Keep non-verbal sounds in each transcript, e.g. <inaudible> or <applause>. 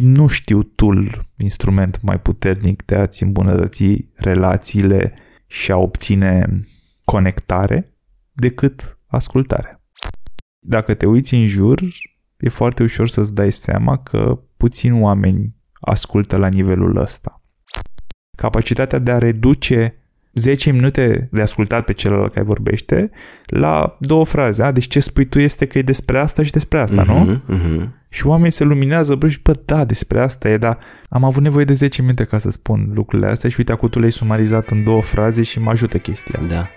Nu știu tool, instrument mai puternic de a-ți îmbunătăți relațiile și a obține conectare decât ascultare. Dacă te uiți în jur, e foarte ușor să-ți dai seama că puțini oameni ascultă la nivelul ăsta. Capacitatea de a reduce 10 minute de ascultat pe celălalt care vorbește la două fraze. A, deci ce spui tu este că e despre asta și despre asta, uh-huh, nu? Uh-huh. Și oamenii se luminează, bă, și bă, da, despre asta e, dar am avut nevoie de 10 minute ca să spun lucrurile astea și uite, acum tu le-ai sumarizat în două fraze și mă ajută chestia asta. Da.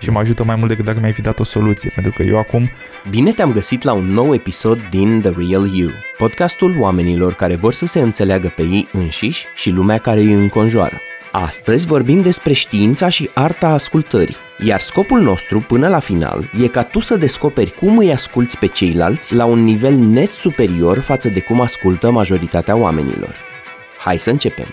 Și mă ajută mai mult decât dacă mi-ai fi dat o soluție, pentru că eu acum... Bine te-am găsit la un nou episod din The Real You, podcastul oamenilor care vor să se înțeleagă pe ei înșiși și lumea care îi înconjoară. Astăzi vorbim despre știința și arta ascultării, iar scopul nostru până la final e ca tu să descoperi cum îi asculți pe ceilalți la un nivel net superior față de cum ascultă majoritatea oamenilor. Hai să începem!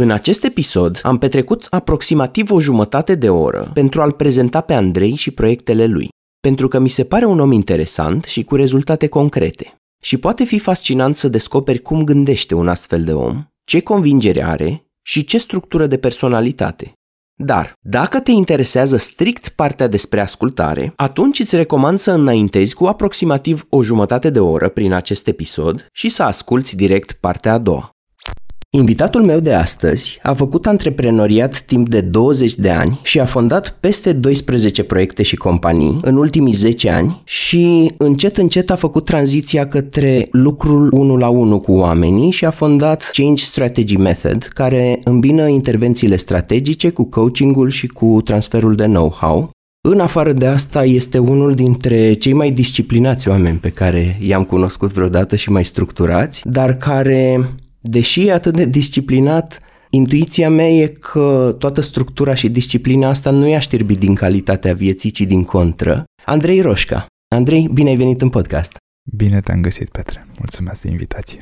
În acest episod am petrecut aproximativ o jumătate de oră pentru a-l prezenta pe Andrei și proiectele lui, pentru că mi se pare un om interesant și cu rezultate concrete. Și poate fi fascinant să descoperi cum gândește un astfel de om, ce convingere are și ce structură de personalitate. Dar, dacă te interesează strict partea despre ascultare, atunci îți recomand să înaintezi cu aproximativ o jumătate de oră prin acest episod și să asculți direct partea a doua. Invitatul meu de astăzi a făcut antreprenoriat timp de 20 de ani și a fondat peste 12 proiecte și companii în ultimii 10 ani și încet încet a făcut tranziția către lucrul 1 la 1 cu oamenii și a fondat Change Strategy Method, care îmbină intervențiile strategice cu coachingul și cu transferul de know-how. În afară de asta, este unul dintre cei mai disciplinați oameni pe care i-am cunoscut vreodată și mai structurați, dar care deși e atât de disciplinat, intuiția mea e că toată structura și disciplina asta nu i-a știrbit din calitatea vieții, ci din contră. Andrei Roșca. Andrei, bine ai venit în podcast. Bine te-am găsit, Petre. Mulțumesc de invitație.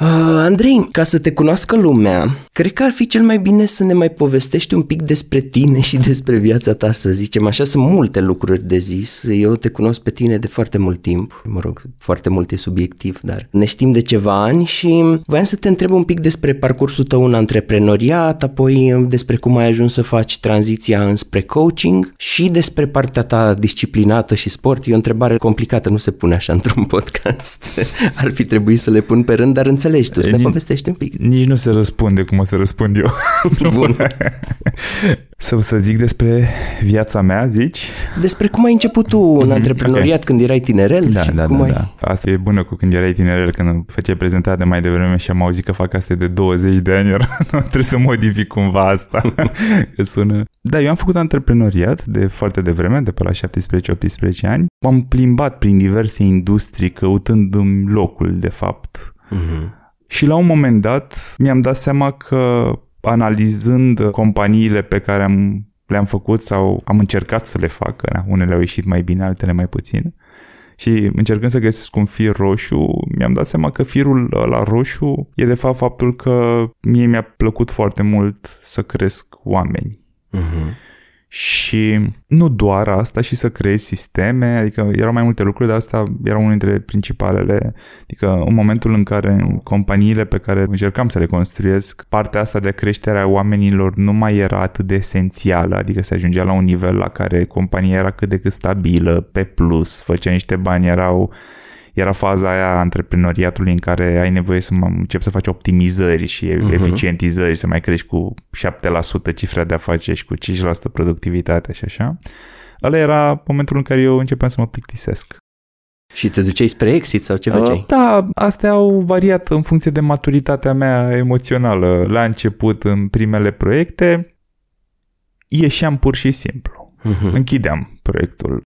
Uh, Andrei, ca să te cunoască lumea, cred că ar fi cel mai bine să ne mai povestești un pic despre tine și <laughs> despre viața ta, să zicem așa. Sunt multe lucruri de zis. Eu te cunosc pe tine de foarte mult timp. Mă rog, foarte mult e subiectiv, dar ne știm de ceva ani și voiam să te întreb un pic despre parcursul tău în antreprenoriat, apoi despre cum ai ajuns să faci tranziția înspre coaching și despre partea ta disciplinată și sport. E o întrebare complicată, nu se pune așa într-un <laughs> podcast. ar fi trebuit să le pun pe rând, dar înțeleg înțelegi tu, să ne povestești un pic. Nici nu se răspunde cum o să răspund eu. Bun. <laughs> Să, să zic despre viața mea, zici? Despre cum ai început tu în mhm, antreprenoriat okay. când erai tinerel? Da, și da, cum da, ai... da. Asta e bună cu când erai tinerel, când făceai prezentarea de mai devreme și am auzit că fac asta de 20 de ani, <laughs> trebuie să modific cumva asta, <laughs> că sună... Da, eu am făcut antreprenoriat de foarte devreme, de pe la 17-18 ani. M-am plimbat prin diverse industrii căutând locul, de fapt. Uh-huh. Și la un moment dat mi-am dat seama că analizând companiile pe care am, le-am făcut sau am încercat să le fac, unele au ieșit mai bine, altele mai puțin, și încercând să găsesc un fir roșu, mi-am dat seama că firul la roșu e de fapt faptul că mie mi-a plăcut foarte mult să cresc oameni. Uh-huh. Și nu doar asta, și să creezi sisteme, adică erau mai multe lucruri, dar asta era unul dintre principalele. Adică în momentul în care companiile pe care încercam să le construiesc, partea asta de creștere a oamenilor nu mai era atât de esențială, adică se ajungea la un nivel la care compania era cât de cât stabilă, pe plus, făcea niște bani, erau era faza aia a antreprenoriatului în care ai nevoie să începi să faci optimizări și uh-huh. eficientizări, să mai crești cu 7% cifra de afaceri și cu 5% productivitatea și așa. Ăla era momentul în care eu începeam să mă plictisesc. Și te duceai spre exit sau ce făceai? Uh, da, astea au variat în funcție de maturitatea mea emoțională. La început, în primele proiecte, ieșeam pur și simplu. Uh-huh. Închideam proiectul.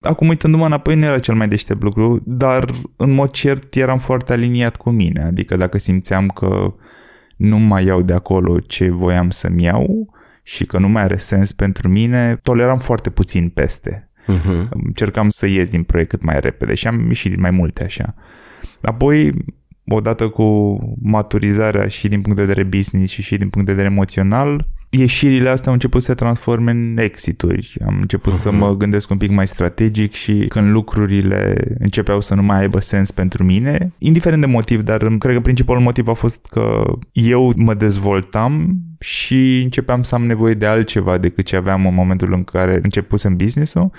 Acum uitându-mă înapoi nu era cel mai deștept lucru, dar în mod cert eram foarte aliniat cu mine, adică dacă simțeam că nu mai iau de acolo ce voiam să-mi iau și că nu mai are sens pentru mine, toleram foarte puțin peste. Mhm. Încercam să ies din proiect cât mai repede și am ieșit din mai multe așa. Apoi, odată cu maturizarea și din punct de vedere business și și din punct de vedere emoțional, ieșirile astea au început să se transforme în exituri. Am început să mă gândesc un pic mai strategic și când lucrurile începeau să nu mai aibă sens pentru mine, indiferent de motiv, dar cred că principalul motiv a fost că eu mă dezvoltam și începeam să am nevoie de altceva decât ce aveam în momentul în care începusem business-ul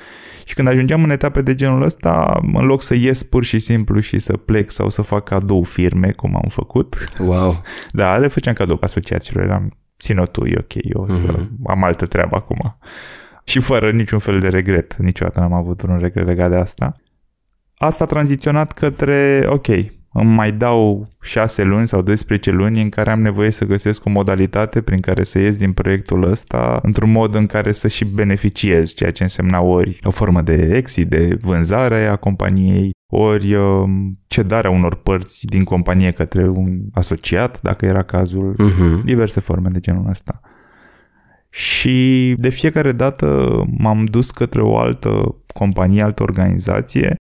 și când ajungeam în etape de genul ăsta, în loc să ies pur și simplu și să plec sau să fac cadou firme, cum am făcut, Wow. <laughs> da, le făceam cadou asociațiilor, eram țin-o tu, e ok, eu o să Mhm. am altă treabă acum. Și fără niciun fel de regret, niciodată n-am avut un regret legat de asta. Asta a tranziționat către, ok, îmi mai dau 6 luni sau 12 luni în care am nevoie să găsesc o modalitate prin care să ies din proiectul ăsta într-un mod în care să și beneficiez, ceea ce însemna ori o formă de exit, de vânzare a companiei, ori um, cedarea unor părți din companie către un asociat, dacă era cazul, Mhm. diverse forme de genul ăsta. Și de fiecare dată m-am dus către o altă companie, altă organizație,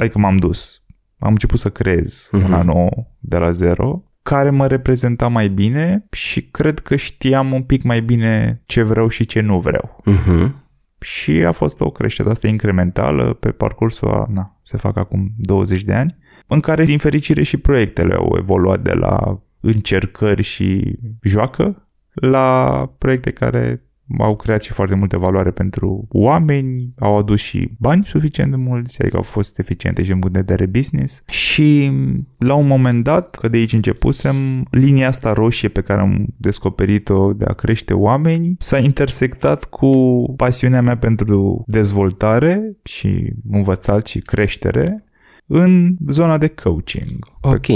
adică m-am dus. Am început să creez Mhm. una nouă de la zero, care mă reprezenta mai bine și cred că știam un pic mai bine ce vreau și ce nu vreau. Mhm. Și a fost o creștere asta incrementală pe parcursul a, na, se fac acum 20 de ani, în care, din fericire, și proiectele au evoluat de la încercări și joacă la proiecte care au creat și foarte multe valoare pentru oameni, au adus și bani suficient de mulți, adică au fost eficiente și în punct de vedere business și la un moment dat, că de aici începusem, linia asta roșie pe care am descoperit-o de a crește oameni s-a intersectat cu pasiunea mea pentru dezvoltare și învățat și creștere în zona de coaching. Ok.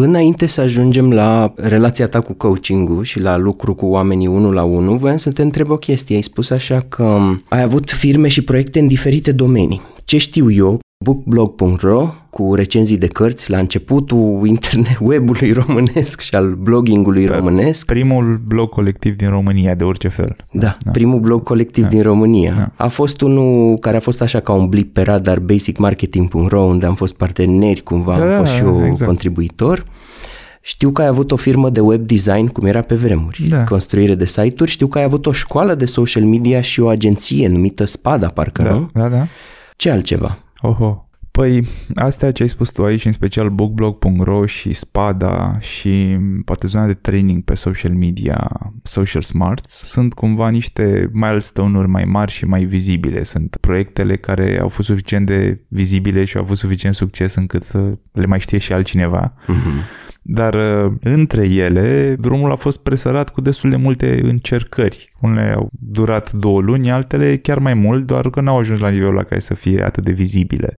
Înainte să ajungem la relația ta cu coaching-ul și la lucru cu oamenii unul la unul, voiam să te întreb o chestie. Ai spus așa că ai avut firme și proiecte în diferite domenii. Ce știu eu, bookblog.ro cu recenzii de cărți la începutul internet webului românesc și al bloggingului românesc. Primul blog colectiv din România de orice fel. Da, da, primul blog colectiv da, din România. Da. A fost unul care a fost așa ca un blip pe radar, basicmarketing.ro, unde am fost parteneri cumva, Da, am fost și eu exact. contribuitor. Știu că ai avut o firmă de web design, cum era pe vremuri, Da. construire de site-uri. Știu că ai avut o școală de social media și o agenție numită Spada, parcă, nu? Da, da, da. Ce altceva? Oho. Păi, astea ce ai spus tu aici, în special bookblog.ro și Spada și poate zona de training pe social media, Social Smarts, sunt cumva niște milestone-uri mai mari și mai vizibile. Sunt proiectele care au fost suficient de vizibile și au avut suficient succes încât să le mai știe și altcineva. Mm-hmm. Dar uh, între ele, drumul a fost presărat cu destul de multe încercări. Unele au durat două luni, altele chiar mai mult, doar că n-au ajuns la nivelul la care să fie atât de vizibile.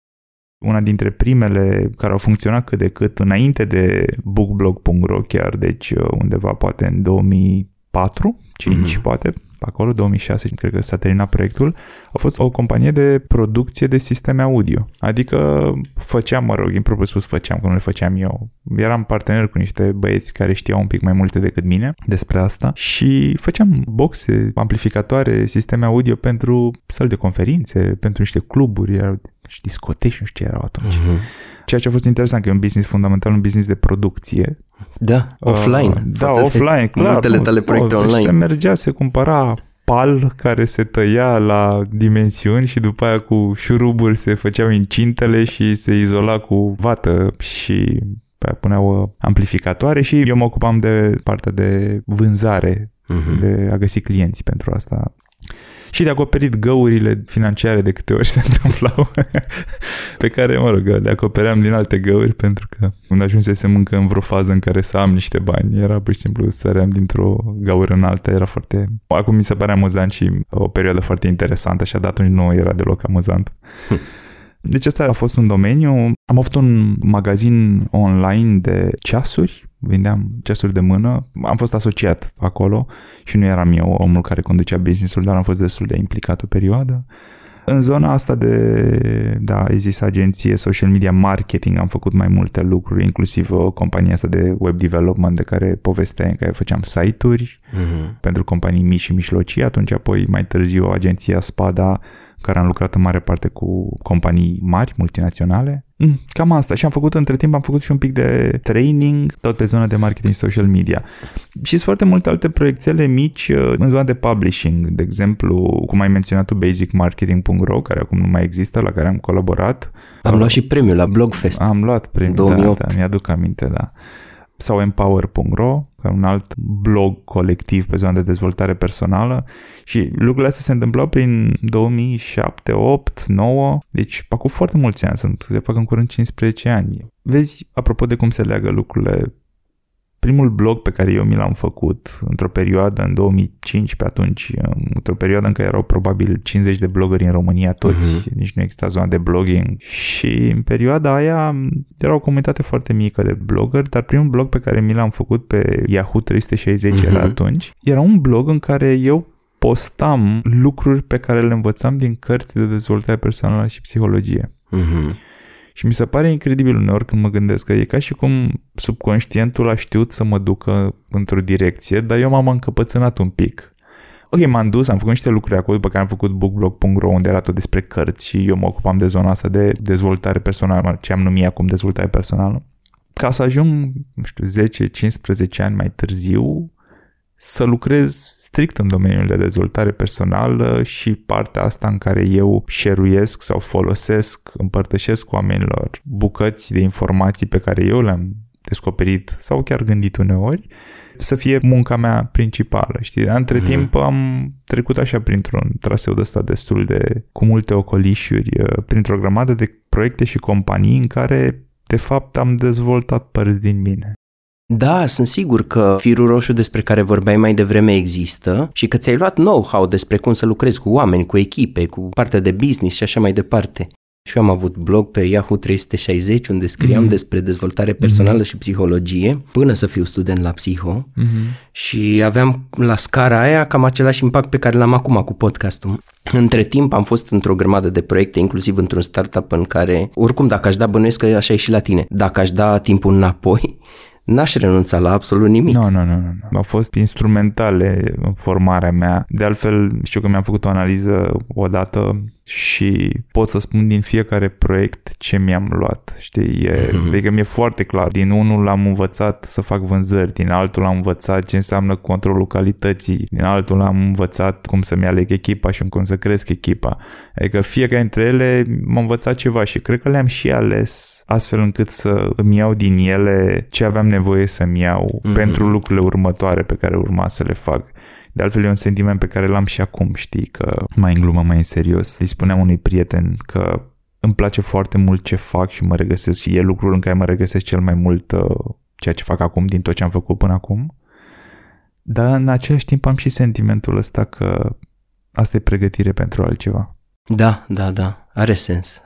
Una dintre primele care au funcționat cât de cât înainte de bookblog.ro chiar, deci uh, undeva poate în 2004, 5 Mhm. poate, acolo 2006 cred că s-a terminat proiectul, a fost o companie de producție de sisteme audio. Adică făceam, mă rog, impropriu spus făceam, că nu le făceam eu. Eram partener cu niște băieți care știau un pic mai multe decât mine despre asta și făceam boxe, amplificatoare, sisteme audio pentru săli de conferințe, pentru niște cluburi, erau și discoteci, nu știu ce erau atunci. Mm-hmm. Ceea ce a fost interesant, că e un business fundamental, un business de producție. Da, offline. Uh, da, față de offline, clar. Multele nu, tale proiecte nu, deci online. Se mergea, se cumpăra pal care se tăia la dimensiuni și după aia cu șuruburi se făceau incintele și se izola cu vată și pe aia puneau uh, amplificatoare și eu mă ocupam de partea de vânzare, Mhm. de a găsi clienți pentru asta. Și de acoperit găurile financiare de câte ori se <laughs> întâmplau, pe care, mă rog, le acopeream din alte găuri, pentru că când ajunsesem încă în vreo fază în care să am niște bani, era pur și simplu săream dintr-o gaură în alta, era foarte... Acum mi se pare amuzant și o perioadă foarte interesantă și atunci nu era deloc amuzant. Deci asta a fost un domeniu. Am avut un magazin online de ceasuri, vindeam ceasuri de mână. Am fost asociat acolo și nu eram eu omul care conducea businessul, dar am fost destul de implicat o perioadă. În zona asta de, da, ai zis agenție, social media marketing, am făcut mai multe lucruri, inclusiv o companie asta de web development de care povesteam, în care făceam site-uri Mhm. pentru companii mici și mijlocii, atunci apoi mai târziu agenția Spada care am lucrat în mare parte cu companii mari, multinaționale. Mm, cam asta. Și am făcut între timp, am făcut și un pic de training, tot pe zona de marketing social media. Și sunt foarte multe alte proiectele mici uh, în zona de publishing. De exemplu, cum ai menționat tu, basicmarketing.ro, care acum nu mai există, la care am colaborat. Am luat și premiul la Blogfest. Am luat premiul, 2008. da, da mi-aduc aminte, da sau empower.ro, un alt blog colectiv pe zona de dezvoltare personală și lucrurile astea se întâmplau prin 2007, 8, 9, deci acum foarte mulți ani, sunt, se fac în curând 15 ani. Vezi, apropo de cum se leagă lucrurile primul blog pe care eu mi l-am făcut într-o perioadă, în 2005 pe atunci, într-o perioadă în care erau probabil 50 de blogări în România toți, uh-huh. nici nu exista zona de blogging și în perioada aia era o comunitate foarte mică de blogări, dar primul blog pe care mi l-am făcut pe Yahoo 360 uh-huh. era atunci, era un blog în care eu postam lucruri pe care le învățam din cărți de dezvoltare personală și psihologie. Uh-huh. Și mi se pare incredibil uneori când mă gândesc că e ca și cum subconștientul a știut să mă ducă într-o direcție, dar eu m-am încăpățânat un pic. Ok, m-am dus, am făcut niște lucruri acolo, după care am făcut bookblog.ro unde era tot despre cărți și eu mă ocupam de zona asta de dezvoltare personală, ce am numit acum dezvoltare personală. Ca să ajung, nu știu, 10-15 ani mai târziu, să lucrez strict în domeniul de dezvoltare personală și partea asta în care eu șeruiesc sau folosesc, împărtășesc oamenilor bucăți de informații pe care eu le-am descoperit sau chiar gândit uneori, să fie munca mea principală, știi? Între mm-hmm. timp am trecut așa printr-un traseu de ăsta destul de, cu multe ocolișuri, uh, printr-o grămadă de proiecte și companii în care de fapt am dezvoltat părți din mine. Da, sunt sigur că firul roșu despre care vorbeai mai devreme există și că ți-ai luat know-how despre cum să lucrezi cu oameni, cu echipe, cu partea de business și așa mai departe. Și eu am avut blog pe Yahoo 360 unde scriam mm-hmm. despre dezvoltare personală mm-hmm. și psihologie până să fiu student la psiho mm-hmm. și aveam la scara aia cam același impact pe care l-am acum cu podcastul. Între timp am fost într-o grămadă de proiecte, inclusiv într-un startup în care, oricum dacă aș da bănuiesc că așa e și la tine, dacă aș da timpul înapoi, N-aș renunța la absolut nimic. Nu, nu, nu, nu. Au fost instrumentale în formarea mea. De altfel, știu că mi-am făcut o analiză odată și pot să spun din fiecare proiect ce mi-am luat. Știi? E, mm-hmm. Adică mi-e foarte clar. Din unul am învățat să fac vânzări, din altul am învățat ce înseamnă controlul calității, din altul am învățat cum să-mi aleg echipa și cum să cresc echipa. Adică fiecare dintre ele m-a învățat ceva și cred că le-am și ales astfel încât să îmi iau din ele ce aveam nevoie să-mi iau mm-hmm. pentru lucrurile următoare pe care urma să le fac. De altfel e un sentiment pe care l-am și acum, știi, că mai în glumă, mai în serios. Îi spuneam unui prieten că îmi place foarte mult ce fac și mă regăsesc și e lucrul în care mă regăsesc cel mai mult uh, ceea ce fac acum din tot ce am făcut până acum. Dar în același timp am și sentimentul ăsta că asta e pregătire pentru altceva. Da, da, da, are sens.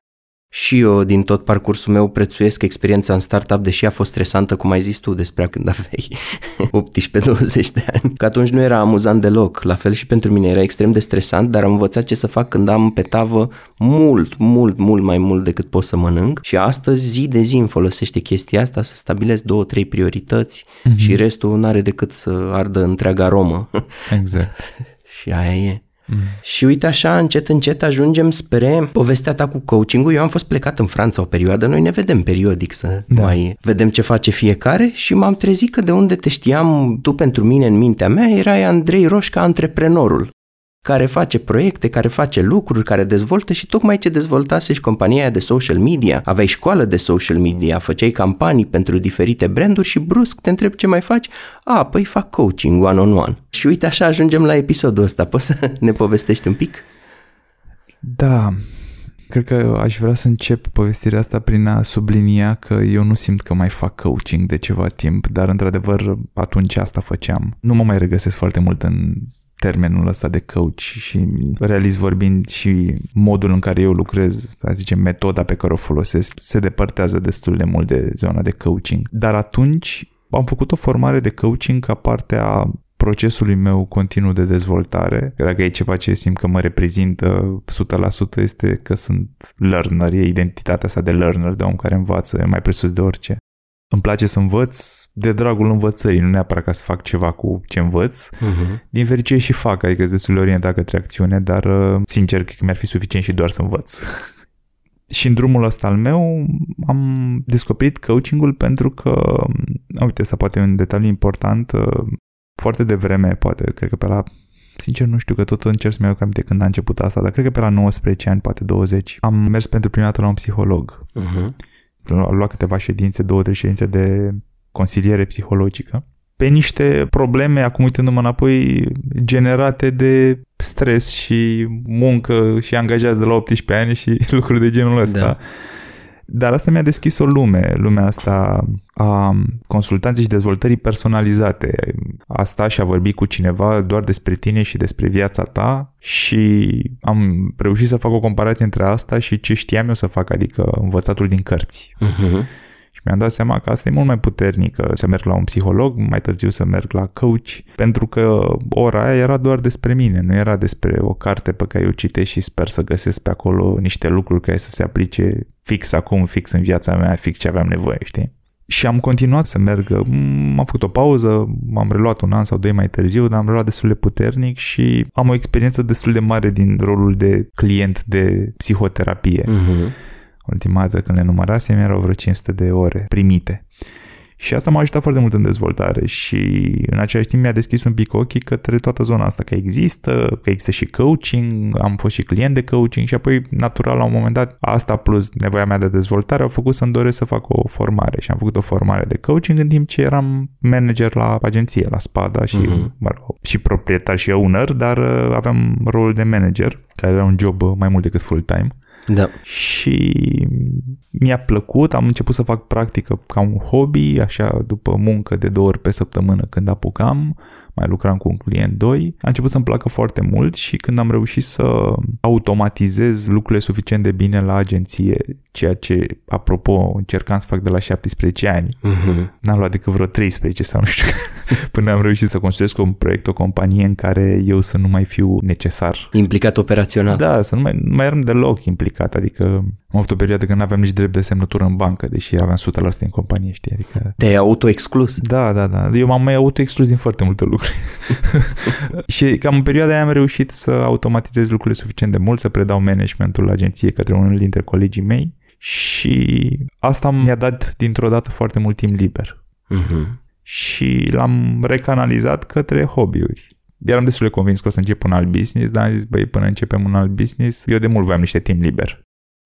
Și eu, din tot parcursul meu, prețuiesc experiența în startup, deși a fost stresantă, cum ai zis tu, despre când aveai <laughs> 18-20 de ani. Că atunci nu era amuzant deloc. La fel și pentru mine era extrem de stresant, dar am învățat ce să fac când am pe tavă mult, mult, mult mai mult decât pot să mănânc. Și astăzi, zi de zi, îmi folosește chestia asta să stabilesc două, trei priorități mm-hmm. și restul nu are decât să ardă întreaga romă. Exact. <laughs> și aia e. Mm. Și uite așa, încet, încet ajungem spre povestea ta cu coaching Eu am fost plecat în Franța o perioadă, noi ne vedem periodic să da. mai vedem ce face fiecare și m-am trezit că de unde te știam tu pentru mine în mintea mea erai Andrei Roșca, antreprenorul care face proiecte, care face lucruri, care dezvoltă și tocmai ce dezvoltase și compania de social media. Aveai școală de social media, făceai campanii pentru diferite branduri și brusc te întreb ce mai faci? A, păi fac coaching one-on-one. Și uite așa ajungem la episodul ăsta. Poți să ne povestești un pic? Da, cred că aș vrea să încep povestirea asta prin a sublinia că eu nu simt că mai fac coaching de ceva timp, dar într-adevăr atunci asta făceam. Nu mă mai regăsesc foarte mult în termenul ăsta de coach și realist vorbind și modul în care eu lucrez, să zicem, metoda pe care o folosesc se depărtează destul de mult de zona de coaching. Dar atunci am făcut o formare de coaching ca parte a procesului meu continuu de dezvoltare. Dacă e ceva ce simt că mă reprezintă 100% este că sunt learner, e identitatea asta de learner, de om care învață, e mai presus de orice. Îmi place să învăț de dragul învățării, nu neapărat ca să fac ceva cu ce învăț. Uh-huh. Din fericire și fac, adică sunt destul de orientat către acțiune, dar uh, sincer cred că mi-ar fi suficient și doar să învăț. <laughs> și în drumul ăsta al meu am descoperit coachingul pentru că, uite, asta poate e un detaliu important, uh, foarte devreme, poate, cred că pe la Sincer, nu știu că tot încerc să-mi iau aminte când a început asta, dar cred că pe la 19 ani, poate 20, am mers pentru prima dată la un psiholog. Uh-huh. Am luat câteva ședințe, două, trei ședințe de consiliere psihologică pe niște probleme, acum uitându-mă înapoi, generate de stres și muncă și angajați de la 18 ani și <laughs> lucruri de genul ăsta. Da. Dar asta mi-a deschis o lume, lumea asta a consultanței și dezvoltării personalizate. Asta și a vorbit cu cineva doar despre tine și despre viața ta și am reușit să fac o comparație între asta și ce știam eu să fac, adică învățatul din cărți. Uh-huh. Și mi-am dat seama că asta e mult mai puternică să merg la un psiholog, mai târziu să merg la coach, pentru că ora aia era doar despre mine, nu era despre o carte pe care eu citesc și sper să găsesc pe acolo niște lucruri care să se aplice fix acum, fix în viața mea, fix ce aveam nevoie, știi? Și am continuat să merg, am făcut o pauză, m-am reluat un an sau doi mai târziu, dar am reluat destul de puternic și am o experiență destul de mare din rolul de client de psihoterapie. Uh-huh Ultima dată când le numărasem erau vreo 500 de ore primite. Și asta m-a ajutat foarte mult în dezvoltare și în același timp mi-a deschis un pic ochii către toată zona asta, că există, că există și coaching, am fost și client de coaching și apoi, natural, la un moment dat, asta plus nevoia mea de dezvoltare au făcut să-mi doresc să fac o formare și am făcut o formare de coaching în timp ce eram manager la agenție, la Spada și, uh-huh. mă rog, și proprietar și owner, dar uh, aveam rolul de manager, care era un job mai mult decât full-time. Da. Și mi-a plăcut, am început să fac practică ca un hobby, așa după muncă de două ori pe săptămână când apucam, mai lucram cu un client 2, a început să-mi placă foarte mult și când am reușit să automatizez lucrurile suficient de bine la agenție, ceea ce, apropo, încercam să fac de la 17 ani, uh-huh. n-am luat decât vreo 13 sau nu știu, <laughs> până am reușit să construiesc un proiect, o companie în care eu să nu mai fiu necesar. Implicat operațional. Da, să nu mai, nu mai eram deloc implicat, adică am avut o perioadă când nu aveam nici drept de semnătură în bancă, deși aveam 100% în companie, știi, adică... Te-ai auto-exclus. Da, da, da. Eu m-am mai auto-exclus din foarte multe lucruri. <laughs> și cam în perioada aia am reușit să automatizez lucrurile suficient de mult, să predau managementul agenției către unul dintre colegii mei și asta mi-a dat dintr-o dată foarte mult timp liber. Uh-huh. Și l-am recanalizat către hobby-uri. Eram destul de convins că o să încep un alt business, dar am zis, băi, până începem un alt business, eu de mult voiam niște timp liber.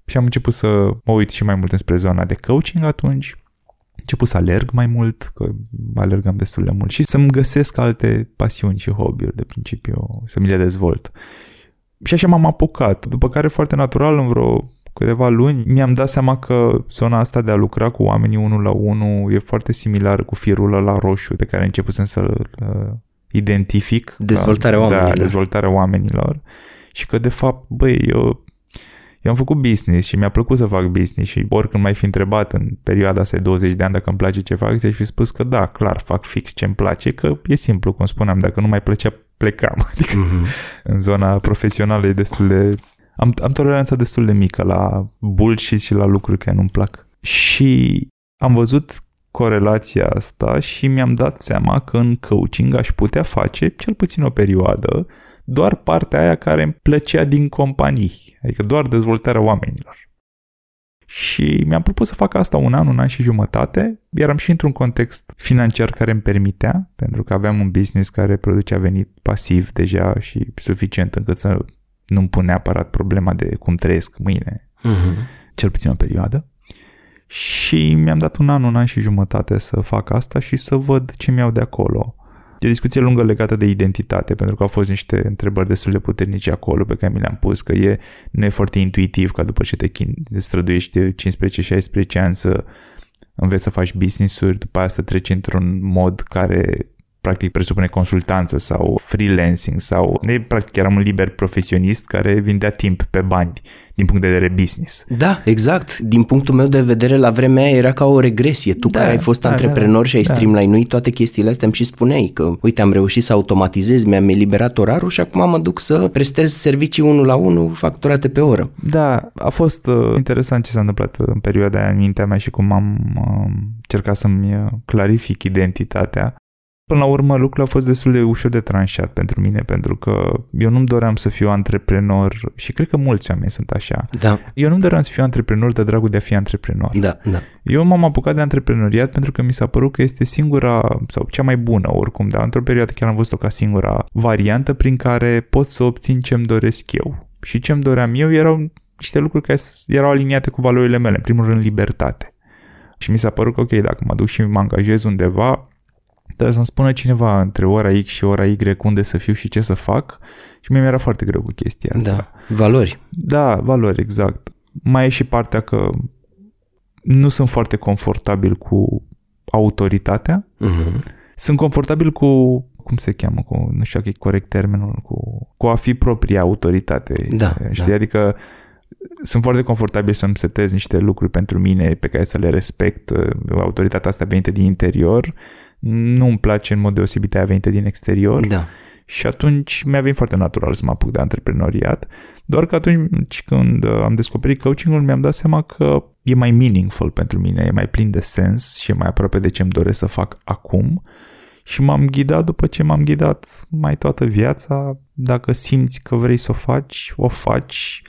Și am început să mă uit și mai mult înspre zona de coaching atunci început să alerg mai mult, că alergăm destul de mult și să-mi găsesc alte pasiuni și hobby-uri de principiu, să mi le dezvolt. Și așa m-am apucat, după care foarte natural în vreo câteva luni mi-am dat seama că zona asta de a lucra cu oamenii unul la unul e foarte similară cu firul la roșu de care începusem să-l uh, identific. Dezvoltarea ca, oamenilor. Da, dezvoltarea oamenilor. Și că de fapt, băi, eu eu am făcut business și mi-a plăcut să fac business și oricând mai fi întrebat în perioada asta de 20 de ani dacă îmi place ce fac, ți-aș fi spus că da, clar, fac fix ce îmi place, că e simplu, cum spuneam, dacă nu mai plăcea, plecam. <laughs> Adică uh-huh. în zona profesională e destul de... Am, am toleranța destul de mică la bullshit și la lucruri care nu-mi plac. Și am văzut corelația asta și mi-am dat seama că în coaching aș putea face, cel puțin o perioadă, doar partea aia care îmi plăcea din companii, adică doar dezvoltarea oamenilor. Și mi-am propus să fac asta un an, un an și jumătate. Eram și într-un context financiar care îmi permitea, pentru că aveam un business care producea venit pasiv deja și suficient încât să nu-mi pun neapărat problema de cum trăiesc mâine, uh-huh. cel puțin o perioadă. Și mi-am dat un an, un an și jumătate să fac asta și să văd ce mi-au de acolo. E o discuție lungă legată de identitate, pentru că au fost niște întrebări destul de puternice acolo pe care mi le-am pus, că e, nu e foarte intuitiv ca după ce te străduiești 15-16 ani să înveți să faci business-uri, după aia să treci într-un mod care practic presupune consultanță sau freelancing sau ne, practic eram un liber profesionist care vindea timp pe bani din punct de vedere business. Da, exact. Din punctul meu de vedere, la vremea aia era ca o regresie. Tu da, care ai fost da, antreprenor da, și ai da. streamline-uit toate chestiile astea, îmi și spuneai că, uite, am reușit să automatizez, mi-am eliberat orarul și acum mă duc să prestez servicii unul la unul facturate pe oră. Da, a fost uh, interesant ce s-a întâmplat în perioada aia în mintea mea și cum am uh, încercat să-mi clarific identitatea Până la urmă, lucrurile au fost destul de ușor de tranșat pentru mine, pentru că eu nu-mi doream să fiu antreprenor și cred că mulți oameni sunt așa. Da. Eu nu-mi doream să fiu antreprenor de dragul de a fi antreprenor. Da, da. Eu m-am apucat de antreprenoriat pentru că mi s-a părut că este singura sau cea mai bună oricum, dar într-o perioadă chiar am văzut-o ca singura variantă prin care pot să obțin ce-mi doresc eu. Și ce-mi doream eu erau niște lucruri care erau aliniate cu valorile mele, în primul rând libertate. Și mi s-a părut că, ok, dacă mă duc și mă angajez undeva, Trebuie să-mi spună cineva între ora X și ora Y unde să fiu și ce să fac și mie mi-era foarte greu cu chestia asta. Da, valori. Da, valori, exact. Mai e și partea că nu sunt foarte confortabil cu autoritatea. Uh-huh. Sunt confortabil cu, cum se cheamă, cu, nu știu dacă e corect termenul, cu, cu a fi propria autoritate. Da, știi? da. Adică sunt foarte confortabil să-mi setez niște lucruri pentru mine pe care să le respect. Autoritatea asta venită din interior nu îmi place în mod deosebit aia venite din exterior. Da. Și atunci mi-a venit foarte natural să mă apuc de antreprenoriat, doar că atunci când am descoperit coaching-ul mi-am dat seama că e mai meaningful pentru mine, e mai plin de sens și e mai aproape de ce îmi doresc să fac acum și m-am ghidat după ce m-am ghidat mai toată viața. Dacă simți că vrei să o faci, o faci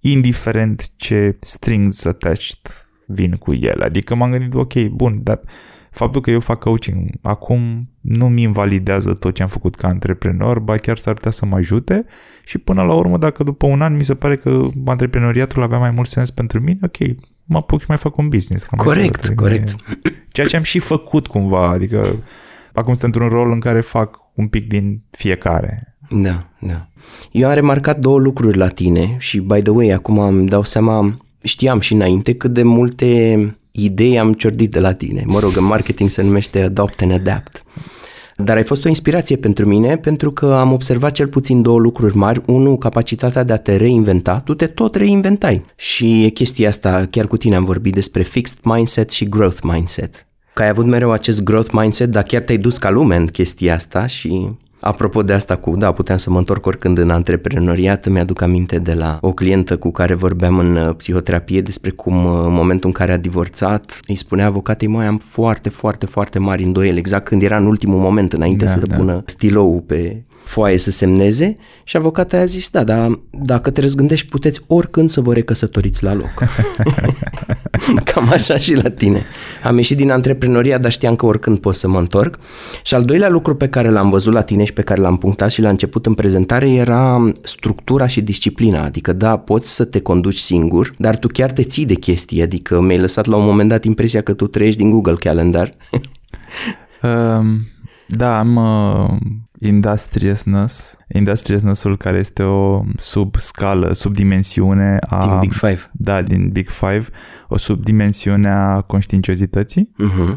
indiferent ce strings attached vin cu el. Adică m-am gândit, ok, bun, dar faptul că eu fac coaching acum nu mi invalidează tot ce am făcut ca antreprenor, ba chiar s-ar putea să mă ajute și până la urmă, dacă după un an mi se pare că antreprenoriatul avea mai mult sens pentru mine, ok, mă apuc și mai fac un business. Corect, mai corect. Ceea ce am și făcut cumva, adică acum sunt într-un rol în care fac un pic din fiecare. Da, da. Eu am remarcat două lucruri la tine și, by the way, acum îmi dau seama, știam și înainte cât de multe idei am ciordit de la tine. Mă rog, în marketing se numește Adopt and Adapt. Dar ai fost o inspirație pentru mine pentru că am observat cel puțin două lucruri mari. Unu, capacitatea de a te reinventa. Tu te tot reinventai. Și e chestia asta, chiar cu tine am vorbit despre fixed mindset și growth mindset. Că ai avut mereu acest growth mindset, dar chiar te-ai dus ca lume în chestia asta și Apropo de asta cu, da, puteam să mă întorc oricând în antreprenoriat, mi-aduc aminte de la o clientă cu care vorbeam în uh, psihoterapie despre cum uh, în momentul în care a divorțat, îi spunea avocatei, mai am foarte, foarte, foarte mari îndoieli, exact când era în ultimul moment, înainte da, să da. pună stilou pe foaie să semneze și avocata a zis, da, dar dacă te răzgândești, puteți oricând să vă recăsătoriți la loc. <laughs> Cam așa și la tine. Am ieșit din antreprenoria, dar știam că oricând pot să mă întorc. Și al doilea lucru pe care l-am văzut la tine și pe care l-am punctat și la început în prezentare era structura și disciplina. Adică da, poți să te conduci singur, dar tu chiar te ții de chestii. Adică mi-ai lăsat la un moment dat impresia că tu trăiești din Google Calendar. <laughs> um, da, am uh, industriousness, industriousness-ul care este o subscală, subdimensiune a... Din Big Five. Da, din Big Five, o subdimensiune a conștiinciozității. Uh-huh.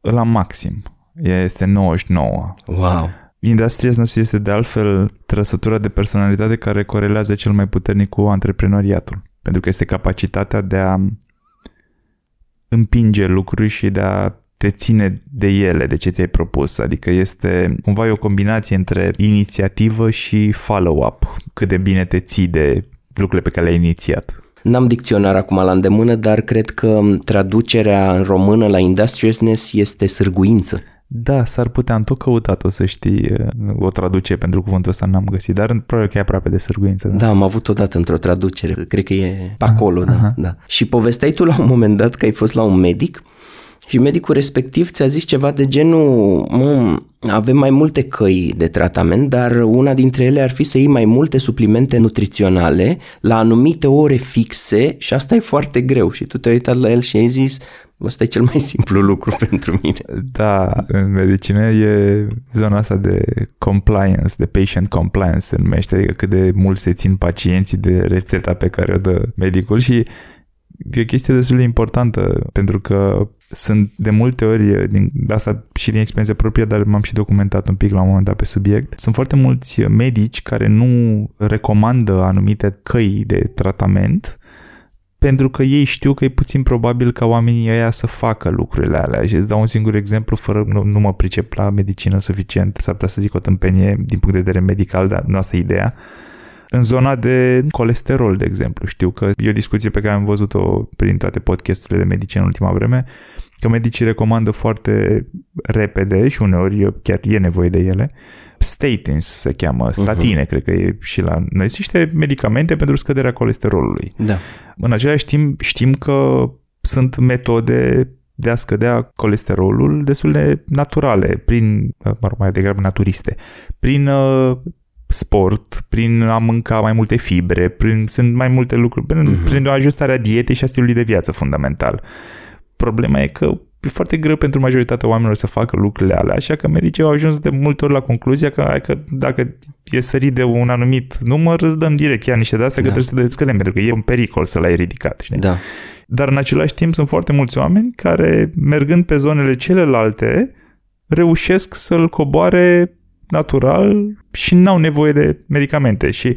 La maxim. Este 99. Wow. Industriousness este de altfel trăsătura de personalitate care corelează cel mai puternic cu antreprenoriatul. Pentru că este capacitatea de a împinge lucruri și de a te ține de ele, de ce ți-ai propus. Adică este cumva o combinație între inițiativă și follow-up. Cât de bine te ții de lucrurile pe care le-ai inițiat. N-am dicționar acum la îndemână, dar cred că traducerea în română la industriousness este sârguință. Da, s-ar putea, am tot căutat, o să știi, o traduce pentru cuvântul ăsta n-am găsit, dar probabil că e aproape de sârguință. Da, da am avut odată într-o traducere, cred că e acolo, aha, da, aha. da. Și povesteai tu la un moment dat că ai fost la un medic și medicul respectiv ți-a zis ceva de genul, mă, avem mai multe căi de tratament, dar una dintre ele ar fi să iei mai multe suplimente nutriționale la anumite ore fixe și asta e foarte greu. Și tu te-ai uitat la el și ai zis, Asta e cel mai <laughs> simplu lucru <laughs> pentru mine. Da, în medicină e zona asta de compliance, de patient compliance se numește, adică cât de mult se țin pacienții de rețeta pe care o dă medicul și e o chestie destul de importantă pentru că sunt de multe ori, din asta și din experiență proprie, dar m-am și documentat un pic la un moment dat pe subiect, sunt foarte mulți medici care nu recomandă anumite căi de tratament pentru că ei știu că e puțin probabil ca oamenii ăia să facă lucrurile alea. Și îți dau un singur exemplu, fără nu, nu mă pricep la medicină suficient, s-ar putea să zic o tâmpenie din punct de vedere medical, dar nu asta e ideea în zona de colesterol, de exemplu. Știu că e o discuție pe care am văzut-o prin toate podcasturile de medicină în ultima vreme, că medicii recomandă foarte repede și uneori chiar e nevoie de ele, statins se cheamă, statine, uh-huh. cred că e și la noi, sunt niște medicamente pentru scăderea colesterolului. Da. În același timp știm că sunt metode de a scădea colesterolul destul de naturale, prin, mă rog, mai degrabă naturiste, prin uh, sport, prin a mânca mai multe fibre, prin, sunt mai multe lucruri, prin, uh-huh. prin o ajustare a dietei și a stilului de viață fundamental. Problema e că e foarte greu pentru majoritatea oamenilor să facă lucrurile alea, așa că medicii au ajuns de multe ori la concluzia că, că dacă e sărit de un anumit număr, îți dăm direct ia niște de astea da. că trebuie să le scădem, pentru că e un pericol să l-ai ridicat. Știi? Da. Dar în același timp sunt foarte mulți oameni care, mergând pe zonele celelalte, reușesc să-l coboare natural și n-au nevoie de medicamente. Și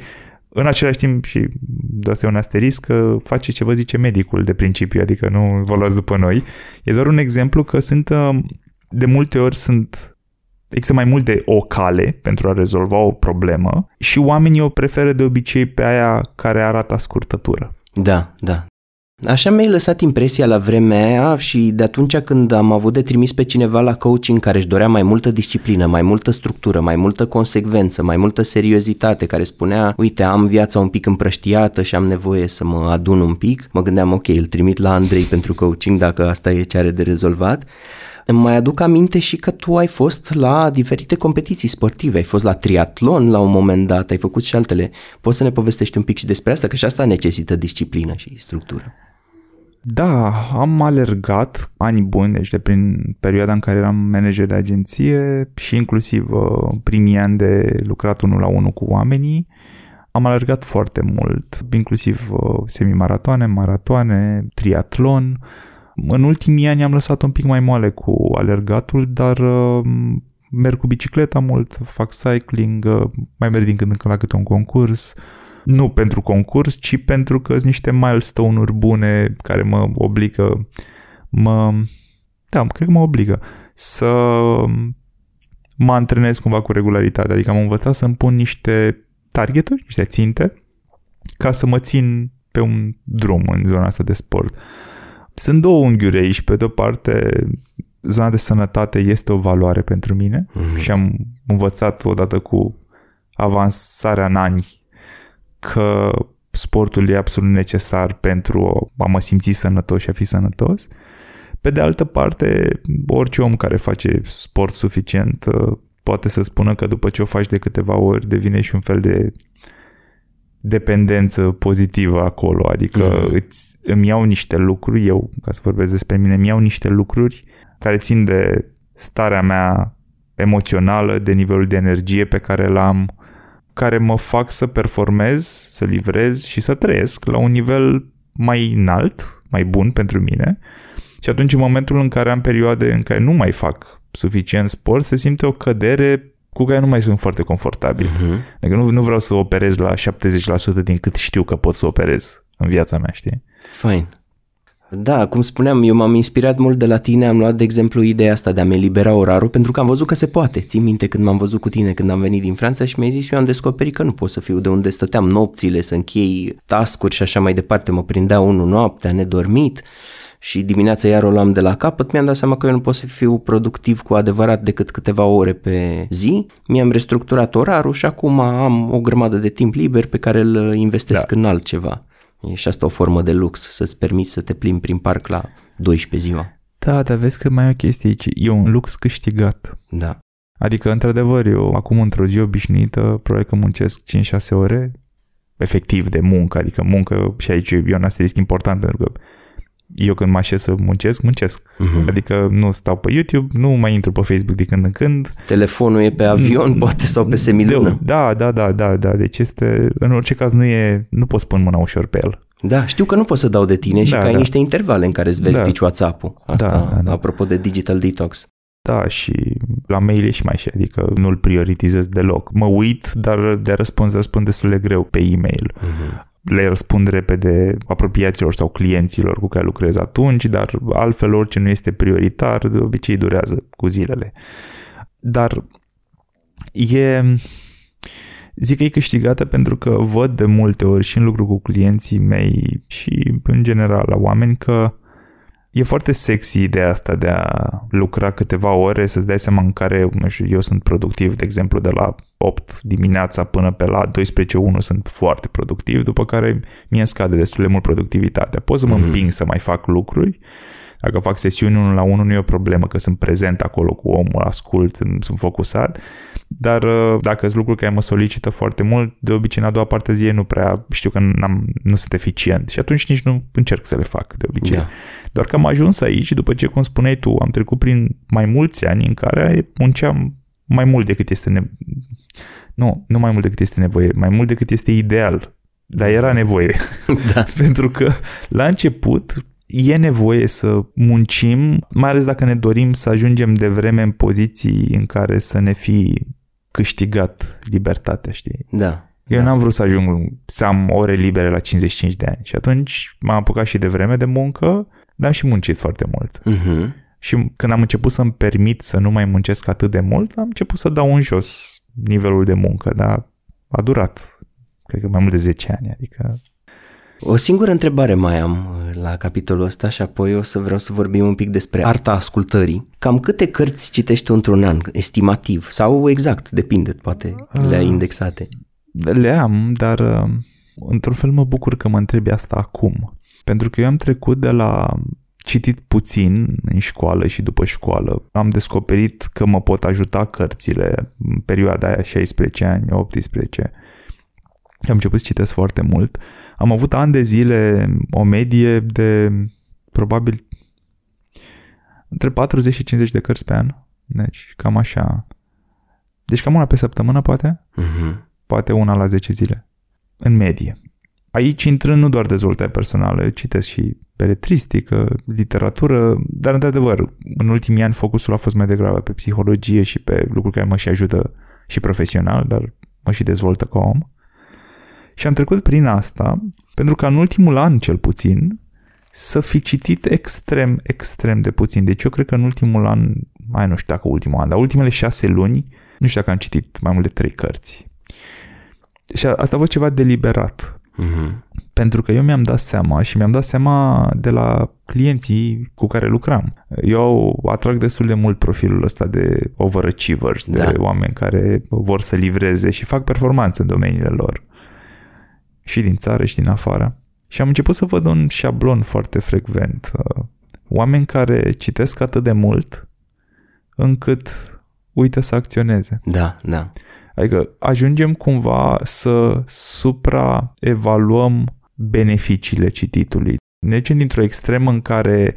în același timp, și de asta e un asterisc, că face ce vă zice medicul de principiu, adică nu vă luați după noi. E doar un exemplu că sunt, uh, de multe ori sunt Există mai mult de o cale pentru a rezolva o problemă și oamenii o preferă de obicei pe aia care arată scurtătură. Da, da. Așa mi-ai lăsat impresia la vremea aia și de atunci când am avut de trimis pe cineva la coaching care își dorea mai multă disciplină, mai multă structură, mai multă consecvență, mai multă seriozitate, care spunea, uite, am viața un pic împrăștiată și am nevoie să mă adun un pic, mă gândeam, ok, îl trimit la Andrei <laughs> pentru coaching dacă asta e ce are de rezolvat. Îmi mai aduc aminte și că tu ai fost la diferite competiții sportive, ai fost la triatlon la un moment dat, ai făcut și altele. Poți să ne povestești un pic și despre asta, că și asta necesită disciplină și structură. Da, am alergat ani buni, deci de prin perioada în care eram manager de agenție și inclusiv uh, primii ani de lucrat unul la unul cu oamenii. Am alergat foarte mult, inclusiv uh, semimaratoane, maratoane, triatlon. În ultimii ani am lăsat un pic mai moale cu alergatul, dar uh, merg cu bicicleta mult, fac cycling, mai merg din când în când la câte un concurs, nu pentru concurs, ci pentru că sunt niște milestone-uri bune care mă obligă, mă, da, cred că mă obligă să mă antrenez cumva cu regularitate. Adică am învățat să-mi pun niște targeturi, niște ținte, ca să mă țin pe un drum în zona asta de sport. Sunt două unghiuri aici. Pe de-o parte, zona de sănătate este o valoare pentru mine mm-hmm. și am învățat odată cu avansarea în ani că sportul e absolut necesar pentru a mă simți sănătos și a fi sănătos. Pe de altă parte, orice om care face sport suficient uh, poate să spună că după ce o faci de câteva ori devine și un fel de dependență pozitivă acolo, adică mm. îți, îmi iau niște lucruri, eu, ca să vorbesc despre mine, îmi iau niște lucruri care țin de starea mea emoțională, de nivelul de energie pe care îl am, care mă fac să performez, să livrez și să trăiesc la un nivel mai înalt, mai bun pentru mine. Și atunci în momentul în care am perioade în care nu mai fac suficient sport, se simte o cădere cu care nu mai sunt foarte confortabil. Uh-huh. Adică nu, nu vreau să operez la 70% din cât știu că pot să operez în viața mea, știi? Fine. Da, cum spuneam, eu m-am inspirat mult de la tine, am luat de exemplu ideea asta de a-mi elibera orarul, pentru că am văzut că se poate. Țin minte când m-am văzut cu tine când am venit din Franța și mi-ai zis și eu am descoperit că nu pot să fiu de unde stăteam nopțile, să închei tascuri și așa mai departe. Mă prindea unul noaptea, nedormit și dimineața iar o luam de la capăt, mi-am dat seama că eu nu pot să fiu productiv cu adevărat decât câteva ore pe zi. Mi-am restructurat orarul și acum am o grămadă de timp liber pe care îl investesc da. în altceva. E și asta o formă de lux, să-ți permiți să te plimbi prin parc la 12 ziua. Da, dar vezi că mai e o chestie aici. E un lux câștigat. Da. Adică, într-adevăr, eu acum într-o zi obișnuită, probabil că muncesc 5-6 ore efectiv de muncă, adică muncă și aici e un asterisc important pentru că eu când mă așez să muncesc, muncesc. Uh-huh. Adică nu stau pe YouTube, nu mai intru pe Facebook de când în când. Telefonul e pe avion, mm. poate, sau pe semilună. Da, da, da, da, da. Deci este, în orice caz, nu e, nu poți pune mâna ușor pe el. Da, știu că nu poți să dau de tine și da, că ai da. niște intervale în care îți verifici da. WhatsApp-ul. Asta, da, da, da. apropo de digital detox. Da, și la mail e și mai și, adică nu-l prioritizez deloc. Mă uit, dar de răspuns răspund destul de greu pe e-mail. Uh-huh le răspund repede apropiaților sau clienților cu care lucrez atunci, dar altfel orice nu este prioritar, de obicei durează cu zilele. Dar e... Zic că e câștigată pentru că văd de multe ori și în lucru cu clienții mei și în general la oameni că E foarte sexy ideea asta de a lucra câteva ore, să-ți dai seama în care, nu știu, eu sunt productiv, de exemplu, de la 8 dimineața până pe la 12.1 sunt foarte productiv, după care mie îmi scade destul de mult productivitatea. Pot să mă mm-hmm. împing să mai fac lucruri, dacă fac sesiuni unul la unul nu e o problemă că sunt prezent acolo cu omul, ascult, sunt focusat, dar uh, dacă sunt lucruri care mă solicită foarte mult, de obicei în a doua parte zi nu prea știu că n-am, nu sunt eficient și atunci nici nu încerc să le fac de obicei. Da. Doar că am ajuns aici după ce, cum spuneai tu, am trecut prin mai mulți ani în care munceam mai mult decât este ne... Nu, nu mai mult decât este nevoie, mai mult decât este ideal. Dar era nevoie. <laughs> Da. <laughs> Pentru că la început e nevoie să muncim, mai ales dacă ne dorim să ajungem de vreme în poziții în care să ne fi câștigat libertatea, știi? Da. Eu da. n-am vrut să ajung să am ore libere la 55 de ani și atunci m-am apucat și de vreme de muncă, dar am și muncit foarte mult. Uh-huh. Și când am început să-mi permit să nu mai muncesc atât de mult, am început să dau un jos nivelul de muncă, dar a durat, cred că mai mult de 10 ani, adică o singură întrebare mai am uh, la capitolul ăsta și apoi o să vreau să vorbim un pic despre arta ascultării. Cam câte cărți citești într-un an, estimativ? Sau exact, depinde, poate le-ai ah. indexate. Le am, dar uh, într-un fel mă bucur că mă întrebi asta acum. Pentru că eu am trecut de la citit puțin în școală și după școală. Am descoperit că mă pot ajuta cărțile în perioada aia 16 ani, 18 am început să citesc foarte mult. Am avut ani de zile o medie de probabil între 40 și 50 de cărți pe an. Deci cam așa. Deci cam una pe săptămână poate? Uh-huh. Poate una la 10 zile. În medie. Aici intrând nu doar dezvoltare personală, citesc și peletristică, literatură, dar într-adevăr, în ultimii ani focusul a fost mai degrabă pe psihologie și pe lucruri care mă și ajută și profesional, dar mă și dezvoltă ca om. Și am trecut prin asta pentru că în ultimul an, cel puțin, să fi citit extrem, extrem de puțin. Deci eu cred că în ultimul an, mai nu știu dacă ultimul an, dar ultimele șase luni, nu știu dacă am citit mai mult de trei cărți. Și asta a fost ceva deliberat. Uh-huh. Pentru că eu mi-am dat seama și mi-am dat seama de la clienții cu care lucram. Eu atrag destul de mult profilul ăsta de overachievers, de da. oameni care vor să livreze și fac performanță în domeniile lor și din țară și din afară. Și am început să văd un șablon foarte frecvent. Uh, oameni care citesc atât de mult încât uită să acționeze. Da, da. Adică ajungem cumva să supraevaluăm beneficiile cititului. Ne ducem dintr-o extremă în care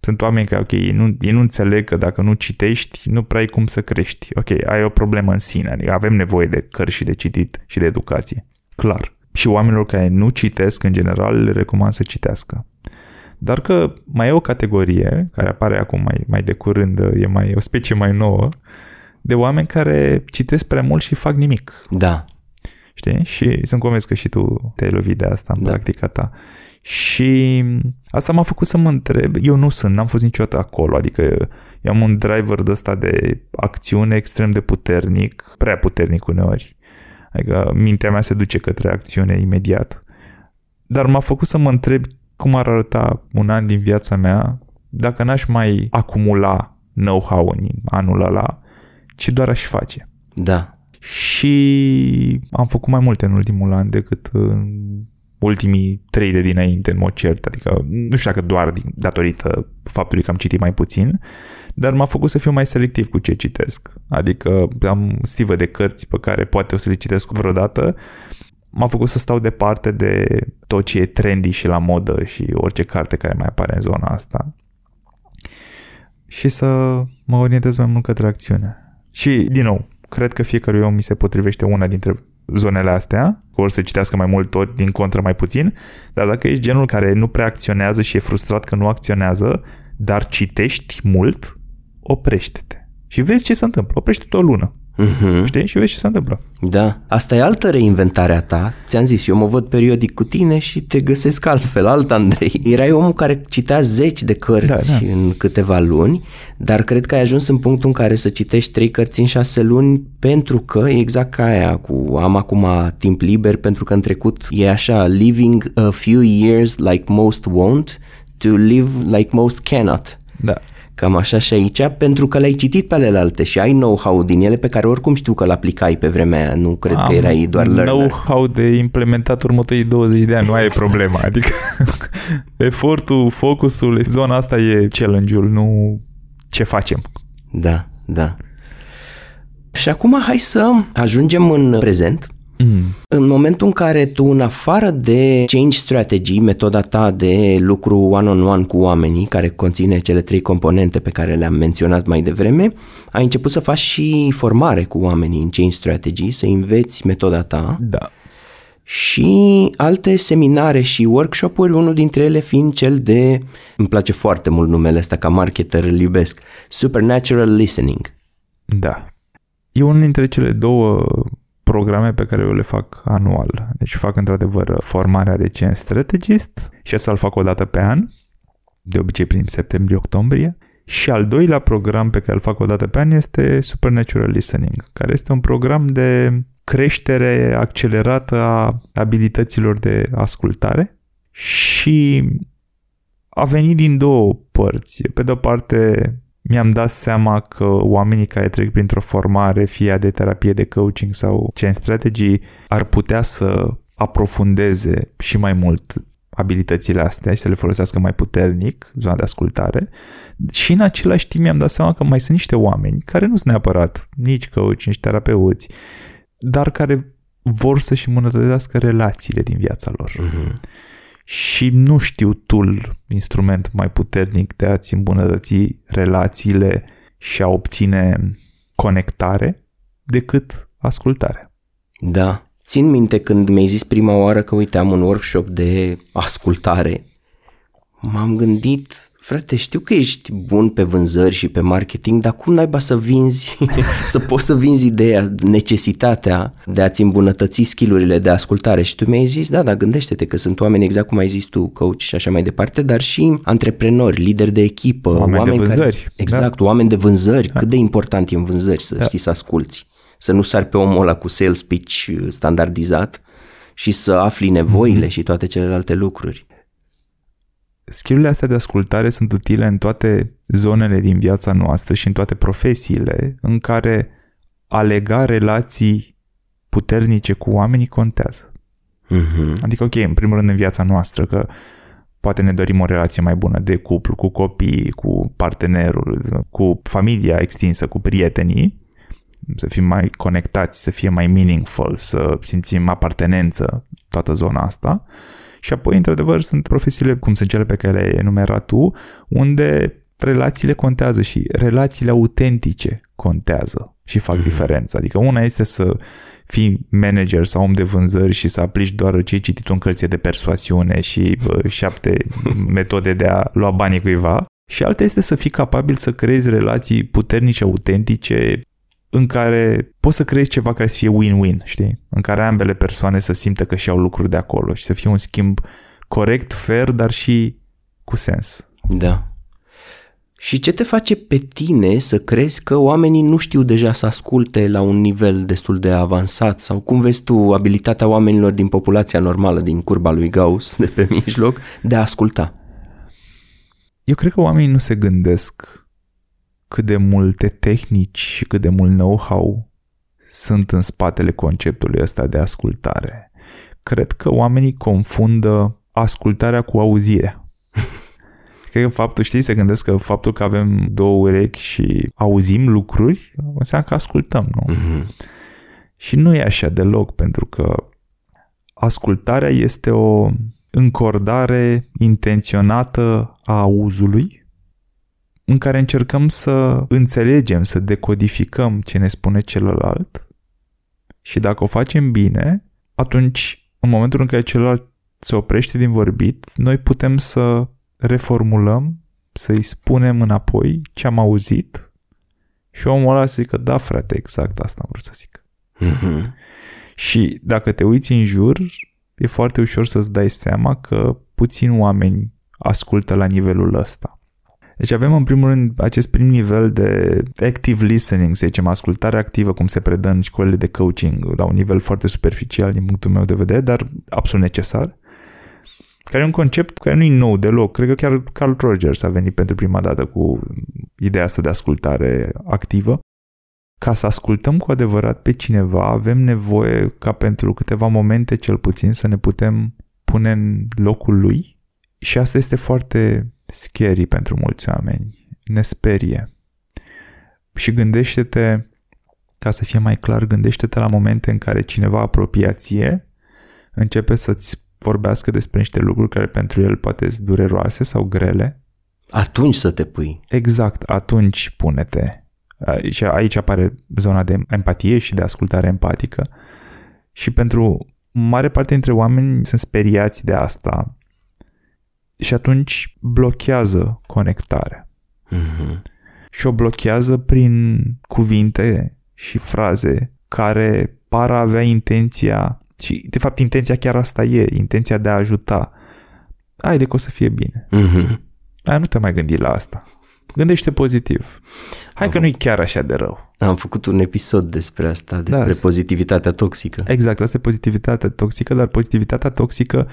sunt oameni care, ok, ei nu, ei nu înțeleg că dacă nu citești, nu prea ai cum să crești. Ok, ai o problemă în sine, adică avem nevoie de cărți și de citit și de educație. Clar și oamenilor care nu citesc, în general, le recomand să citească. Dar că mai e o categorie, care apare acum mai, mai de curând, e mai o specie mai nouă, de oameni care citesc prea mult și fac nimic. Da. Știi? Și sunt convins că și tu te-ai lovit de asta în da. practica ta. Și asta m-a făcut să mă întreb, eu nu sunt, n-am fost niciodată acolo, adică eu am un driver de ăsta de acțiune extrem de puternic, prea puternic uneori, Adică mintea mea se duce către acțiune imediat. Dar m-a făcut să mă întreb cum ar arăta un an din viața mea dacă n-aș mai acumula know-how în anul ăla, ci doar aș face. Da. Și am făcut mai multe în ultimul an decât în ultimii trei de dinainte, în mod cert. Adică nu știu dacă doar datorită faptului că am citit mai puțin, dar m-a făcut să fiu mai selectiv cu ce citesc. Adică am stivă de cărți pe care poate o să le citesc vreodată, m-a făcut să stau departe de tot ce e trendy și la modă și orice carte care mai apare în zona asta și să mă orientez mai mult către acțiune. Și, din nou, cred că fiecare om mi se potrivește una dintre zonele astea, ori să citească mai mult, ori din contră mai puțin, dar dacă ești genul care nu prea acționează și e frustrat că nu acționează, dar citești mult, oprește-te. Și vezi ce se întâmplă. Oprește-te o lună. Uh-huh. Știi? Și vezi ce se întâmplă. Da. Asta e altă reinventare a ta. Ți-am zis, eu mă văd periodic cu tine și te găsesc altfel, alt Andrei. <laughs> Erai omul care citea zeci de cărți da, da. în câteva luni, dar cred că ai ajuns în punctul în care să citești trei cărți în șase luni pentru că, exact ca aia cu am acum timp liber, pentru că în trecut e așa, living a few years like most won't, to live like most cannot. Da. Cam așa și aici, pentru că le-ai citit pe alelalte și ai know-how din ele pe care oricum știu că l-aplicai pe vremea aia, nu cred Am că erai doar learner. know-how de implementat următorii 20 de ani, nu aia e problema. Adică <laughs> efortul, focusul, zona asta e challenge-ul, nu ce facem. Da, da. Și acum hai să ajungem în prezent. Mm. În momentul în care tu, în afară de change strategy, metoda ta de lucru one-on-one cu oamenii, care conține cele trei componente pe care le-am menționat mai devreme, ai început să faci și formare cu oamenii în change strategy, să înveți metoda ta Da. și alte seminare și workshop-uri, unul dintre ele fiind cel de, îmi place foarte mult numele ăsta ca marketer, îl iubesc, Supernatural Listening. Da. E unul dintre cele două programe pe care eu le fac anual. Deci fac într-adevăr formarea de Change Strategist și asta îl fac o dată pe an, de obicei prin septembrie-octombrie. Și al doilea program pe care îl fac o dată pe an este Supernatural Listening, care este un program de creștere accelerată a abilităților de ascultare și a venit din două părți. Pe de o parte, mi-am dat seama că oamenii care trec printr-o formare, fie de terapie de coaching sau change strategy, ar putea să aprofundeze și mai mult abilitățile astea și să le folosească mai puternic, zona de ascultare. Și în același timp mi-am dat seama că mai sunt niște oameni care nu sunt neapărat nici coach, nici terapeuți, dar care vor să-și îmbunătățească relațiile din viața lor. Mm-hmm. Și nu știu tool, instrument mai puternic de a-ți îmbunătăți relațiile și a obține conectare decât ascultare. Da. Țin minte când mi-ai zis prima oară că uite am un workshop de ascultare, m-am gândit, frate, știu că ești bun pe vânzări și pe marketing, dar cum naiba să vinzi, <laughs> să poți să vinzi ideea, necesitatea de a-ți îmbunătăți skillurile de ascultare și tu mi-ai zis, da, da, gândește-te că sunt oameni exact cum ai zis tu, coach și așa mai departe, dar și antreprenori, lideri de echipă, Oameni de vânzări, Care, exact, da. oameni de vânzări, cât de important e în vânzări să da. știi să asculți să nu sari pe omul ăla cu sales pitch standardizat și să afli nevoile mm-hmm. și toate celelalte lucruri. Skillurile astea de ascultare sunt utile în toate zonele din viața noastră și în toate profesiile în care a lega relații puternice cu oamenii contează. Mm-hmm. Adică, ok, în primul rând în viața noastră, că poate ne dorim o relație mai bună de cuplu, cu copii, cu partenerul, cu familia extinsă, cu prietenii, să fim mai conectați, să fie mai meaningful, să simțim apartenență, toată zona asta. Și apoi, într-adevăr, sunt profesiile, cum sunt cele pe care le-ai enumerat tu, unde relațiile contează și relațiile autentice contează și fac mm-hmm. diferența. Adică una este să fii manager sau om de vânzări și să aplici doar ce ai citit în cărție de persoasiune și bă, <laughs> șapte metode de a lua banii cuiva și alta este să fii capabil să creezi relații puternice, autentice, în care poți să creezi ceva care să fie win-win, știi? În care ambele persoane să simtă că și-au lucruri de acolo și să fie un schimb corect, fair, dar și cu sens. Da. Și ce te face pe tine să crezi că oamenii nu știu deja să asculte la un nivel destul de avansat sau cum vezi tu abilitatea oamenilor din populația normală, din curba lui Gauss de pe mijloc, de a asculta? Eu cred că oamenii nu se gândesc cât de multe tehnici și cât de mult know-how sunt în spatele conceptului ăsta de ascultare. Cred că oamenii confundă ascultarea cu auzirea. <laughs> Cred că faptul, știi, se gândesc că faptul că avem două urechi și auzim lucruri, înseamnă că ascultăm, nu? Mm-hmm. Și nu e așa deloc, pentru că ascultarea este o încordare intenționată a auzului în care încercăm să înțelegem, să decodificăm ce ne spune celălalt și dacă o facem bine, atunci în momentul în care celălalt se oprește din vorbit, noi putem să reformulăm, să-i spunem înapoi ce am auzit și omul ăla să zică, da frate, exact asta am vrut să zic. Mm-hmm. Și dacă te uiți în jur, e foarte ușor să-ți dai seama că puțini oameni ascultă la nivelul ăsta. Deci avem în primul rând acest prim nivel de active listening, să zicem, ascultare activă, cum se predă în școlile de coaching, la un nivel foarte superficial din punctul meu de vedere, dar absolut necesar, care e un concept care nu e nou deloc. Cred că chiar Carl Rogers a venit pentru prima dată cu ideea asta de ascultare activă. Ca să ascultăm cu adevărat pe cineva, avem nevoie ca pentru câteva momente cel puțin să ne putem pune în locul lui și asta este foarte scary pentru mulți oameni. Ne sperie. Și gândește-te, ca să fie mai clar, gândește-te la momente în care cineva apropiație începe să-ți vorbească despre niște lucruri care pentru el poate sunt dureroase sau grele. Atunci să te pui. Exact, atunci pune-te. Și aici apare zona de empatie și de ascultare empatică. Și pentru mare parte dintre oameni sunt speriați de asta și atunci blochează conectarea. Mm-hmm. Și o blochează prin cuvinte și fraze care par a avea intenția și de fapt intenția chiar asta e, intenția de a ajuta. Haide că o să fie bine. Mm-hmm. Ai, nu te mai gândi la asta. Gândește pozitiv. Hai Am că nu-i chiar așa de rău. Am făcut un episod despre asta, despre da. pozitivitatea toxică. Exact, asta e pozitivitatea toxică, dar pozitivitatea toxică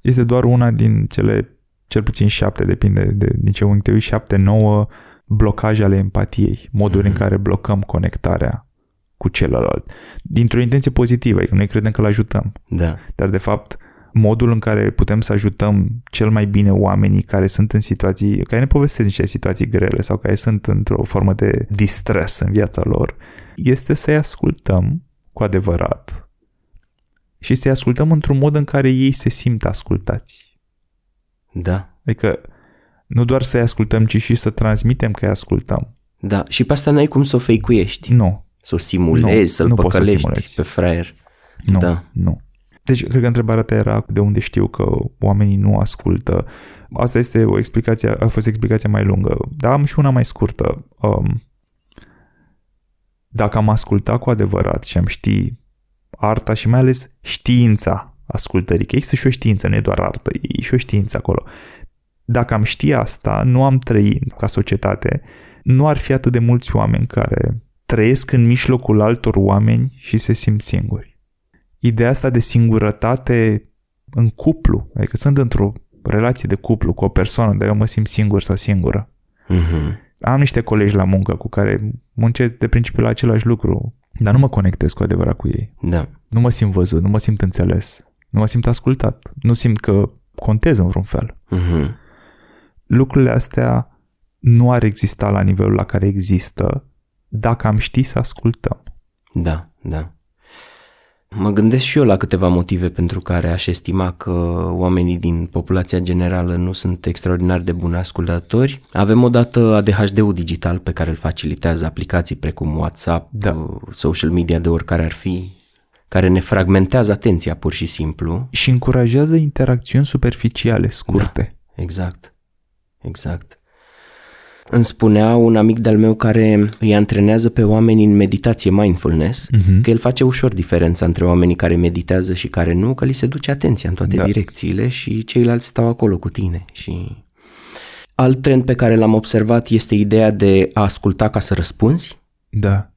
este doar una din cele, cel puțin șapte, depinde de, din ce unghi te uiți, șapte, nouă blocaje ale empatiei, moduri mm-hmm. în mhm. care blocăm conectarea cu celălalt. Dintr-o intenție pozitivă, adică noi credem că îl ajutăm. Da. Dar de fapt, modul în care putem să ajutăm cel mai bine oamenii care sunt în situații, care ne povestesc niște situații grele sau care sunt într-o formă de distres în viața lor, este să-i ascultăm cu adevărat și să-i ascultăm într-un mod în care ei se simt ascultați. Da. Adică nu doar să-i ascultăm, ci și să transmitem că îi ascultăm. Da, și pe asta n-ai cum să o feicuiești. Nu. Să o simulezi, nu, să-l nu păcălești să pe fraier. Nu, da. nu. Deci, cred că întrebarea ta era de unde știu că oamenii nu ascultă. Asta este o explicație, a fost explicația mai lungă. Dar am și una mai scurtă. Um, dacă am ascultat cu adevărat și am ști arta și mai ales știința ascultării, că există și o știință, nu e doar artă, e și o știință acolo. Dacă am ști asta, nu am trăit ca societate, nu ar fi atât de mulți oameni care trăiesc în mijlocul altor oameni și se simt singuri ideea asta de singurătate în cuplu, adică sunt într-o relație de cuplu cu o persoană, dar eu mă simt singur sau singură. Mm-hmm. Am niște colegi la muncă cu care muncesc de principiu la același lucru, dar nu mă conectez cu adevărat cu ei. Da. Nu mă simt văzut, nu mă simt înțeles, nu mă simt ascultat, nu simt că contez în vreun fel. Mm-hmm. Lucrurile astea nu ar exista la nivelul la care există dacă am ști să ascultăm. Da, da. Mă gândesc și eu la câteva motive pentru care aș estima că oamenii din populația generală nu sunt extraordinar de buni ascultători. Avem odată ADHD-ul digital pe care îl facilitează aplicații precum WhatsApp, da. social media de oricare ar fi, care ne fragmentează atenția pur și simplu. Și încurajează interacțiuni superficiale, scurte. Da, exact, exact. Îmi spunea un amic de-al meu care îi antrenează pe oameni în meditație mindfulness, uh-huh. că el face ușor diferența între oamenii care meditează și care nu, că li se duce atenția în toate da. direcțiile și ceilalți stau acolo cu tine. Și alt trend pe care l-am observat este ideea de a asculta ca să răspunzi. Da.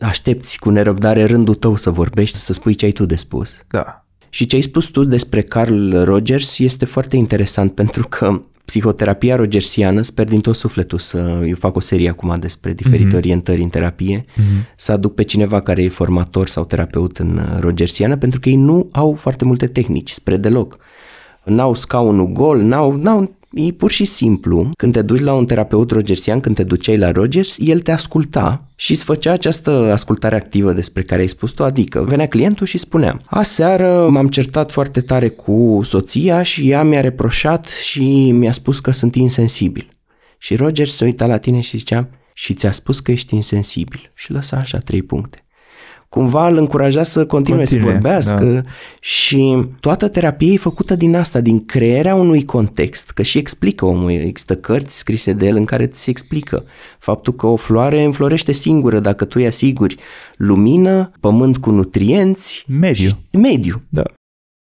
Aștepți cu nerăbdare rândul tău să vorbești, să spui ce ai tu de spus. Da. Și ce ai spus tu despre Carl Rogers este foarte interesant <laughs> pentru că psihoterapia rogersiană, sper din tot sufletul să eu fac o serie acum despre diferite mm-hmm. orientări în terapie, mm-hmm. să aduc pe cineva care e formator sau terapeut în uh, rogersiană, pentru că ei nu au foarte multe tehnici, spre deloc. N-au scaunul gol, n-au, n-au E pur și simplu, când te duci la un terapeut rogersian, când te duceai la Rogers, el te asculta și îți făcea această ascultare activă despre care ai spus tu, adică venea clientul și spunea Aseară m-am certat foarte tare cu soția și ea mi-a reproșat și mi-a spus că sunt insensibil. Și Rogers se uita la tine și zicea și ți-a spus că ești insensibil și lăsa așa trei puncte cumva îl încuraja să continue, continue să vorbească da. și toată terapia e făcută din asta, din crearea unui context, că și explică omul, există cărți scrise de el în care ți se explică faptul că o floare înflorește singură dacă tu îi asiguri lumină, pământ cu nutrienți, mediu. mediu. Da.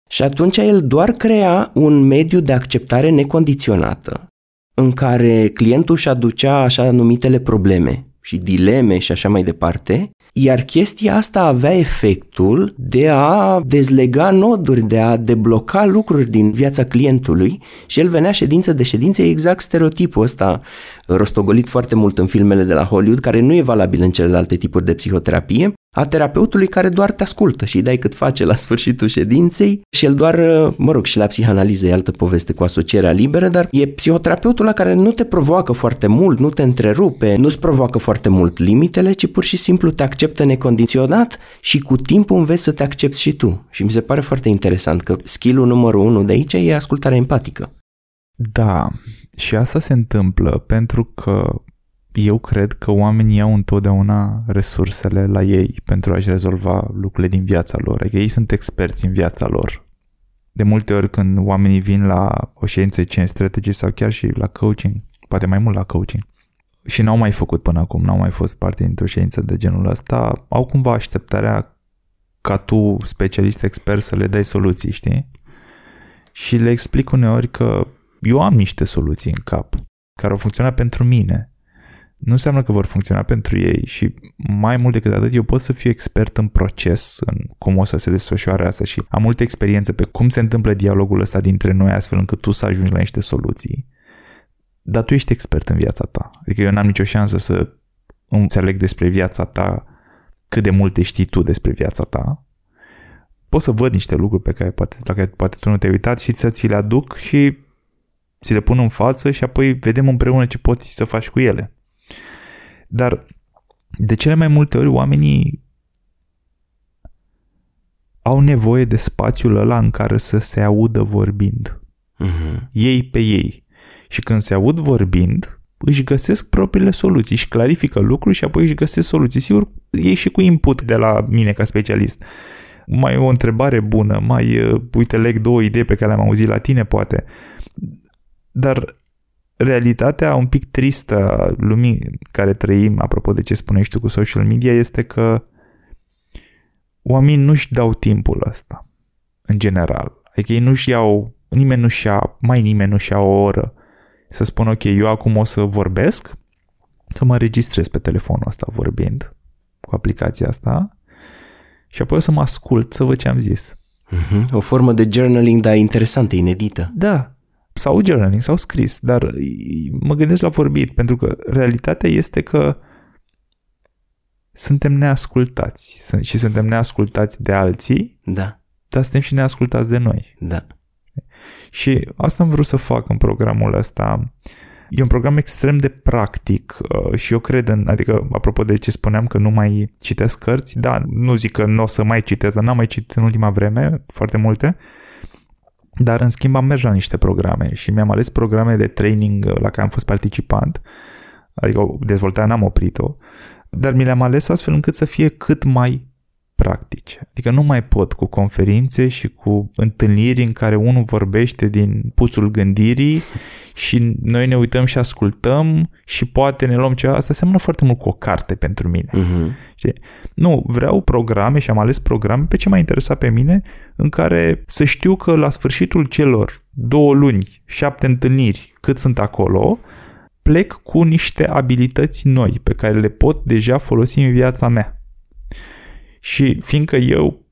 Și atunci el doar crea un mediu de acceptare necondiționată în care clientul își aducea așa numitele probleme și dileme și așa mai departe Iar chestia asta avea efectul de a dezlega noduri, de a debloca lucruri din viața clientului și el venea ședință de ședință exact stereotipul ăsta rostogolit foarte mult în filmele de la Hollywood, care nu e valabil în celelalte tipuri de psihoterapie, a terapeutului care doar te ascultă și îi dai cât face la sfârșitul ședinței și el doar, mă rog, și la psihanaliză e altă poveste cu asocierea liberă, dar e psihoterapeutul la care nu te provoacă foarte mult, nu te întrerupe, nu-ți provoacă foarte mult limitele, ci pur și simplu te acceptă necondiționat și cu timpul înveți să te accepti și tu. Și mi se pare foarte interesant că skill-ul numărul unu de aici e ascultarea empatică. Da, și asta se întâmplă pentru că eu cred că oamenii au întotdeauna resursele la ei pentru a-și rezolva lucrurile din viața lor. Adică ei sunt experți în viața lor. De multe ori când oamenii vin la o ședință de strategie sau chiar și la coaching, poate mai mult la coaching, și n-au mai făcut până acum, n-au mai fost parte dintr-o ședință de genul ăsta, au cumva așteptarea ca tu, specialist expert, să le dai soluții, știi? Și le explic uneori că eu am niște soluții în cap care au funcționat pentru mine nu înseamnă că vor funcționa pentru ei și mai mult decât atât eu pot să fiu expert în proces, în cum o să se desfășoare asta și am multe experiențe pe cum se întâmplă dialogul ăsta dintre noi astfel încât tu să ajungi la niște soluții. Dar tu ești expert în viața ta. Adică eu n-am nicio șansă să înțeleg despre viața ta cât de multe știi tu despre viața ta. Pot să văd niște lucruri pe care poate, la care poate tu nu te-ai uitat și să ți le aduc și ți le pun în față și apoi vedem împreună ce poți să faci cu ele. Dar de cele mai multe ori oamenii au nevoie de spațiul ăla în care să se audă vorbind. Uh-huh. Ei pe ei. Și când se aud vorbind, își găsesc propriile soluții, și clarifică lucruri și apoi își găsesc soluții. Sigur, ei și cu input de la mine ca specialist. Mai e o întrebare bună, mai, uh, uite, leg două idei pe care le-am auzit la tine, poate. Dar realitatea un pic tristă a lumii care trăim, apropo de ce spunești tu cu social media, este că oamenii nu-și dau timpul ăsta, în general. Adică ei nu-și iau, nimeni nu-și ia, mai nimeni nu-și ia o oră să spun, ok, eu acum o să vorbesc, să mă registrez pe telefonul ăsta vorbind cu aplicația asta și apoi o să mă ascult să văd ce am zis. Mm-hmm. O formă de journaling, dar interesantă, inedită. Da, sau journaling sau scris, dar mă gândesc la vorbit, pentru că realitatea este că suntem neascultați și suntem neascultați de alții, da. dar suntem și neascultați de noi. Da. Și asta am vrut să fac în programul ăsta. E un program extrem de practic uh, și eu cred în, adică apropo de ce spuneam că nu mai citesc cărți, da, nu zic că nu o să mai citesc, dar n-am mai citit în ultima vreme foarte multe, dar în schimb am mers la niște programe și mi-am ales programe de training la care am fost participant, adică dezvoltarea n-am oprit-o, dar mi le-am ales astfel încât să fie cât mai practice. Adică nu mai pot cu conferințe și cu întâlniri în care unul vorbește din puțul gândirii <laughs> și noi ne uităm și ascultăm și poate ne luăm ceva. Asta seamănă foarte mult cu o carte pentru mine. Uh-huh. Știi? Nu, vreau programe și am ales programe pe ce m-a interesat pe mine în care să știu că la sfârșitul celor două luni, șapte întâlniri, cât sunt acolo, plec cu niște abilități noi pe care le pot deja folosi în viața mea. Și fiindcă eu,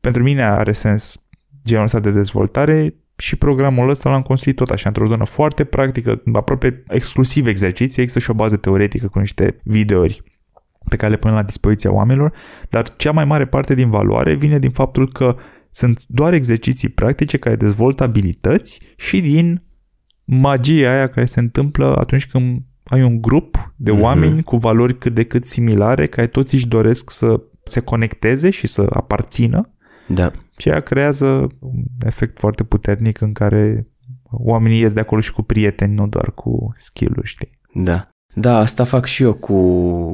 pentru mine are sens genul ăsta de dezvoltare, și programul ăsta l-am construit tot așa, într-o zonă foarte practică, aproape exclusiv exerciții, există și o bază teoretică cu niște videouri pe care le punem la dispoziția oamenilor, dar cea mai mare parte din valoare vine din faptul că sunt doar exerciții practice care dezvoltă abilități și din magia aia care se întâmplă atunci când ai un grup de mm-hmm. oameni cu valori cât de cât similare, care toți își doresc să se conecteze și să aparțină. Da. Și ea creează un efect foarte puternic în care oamenii ies de acolo și cu prieteni, nu doar cu skill-uri, știi? Da. Da, asta fac și eu cu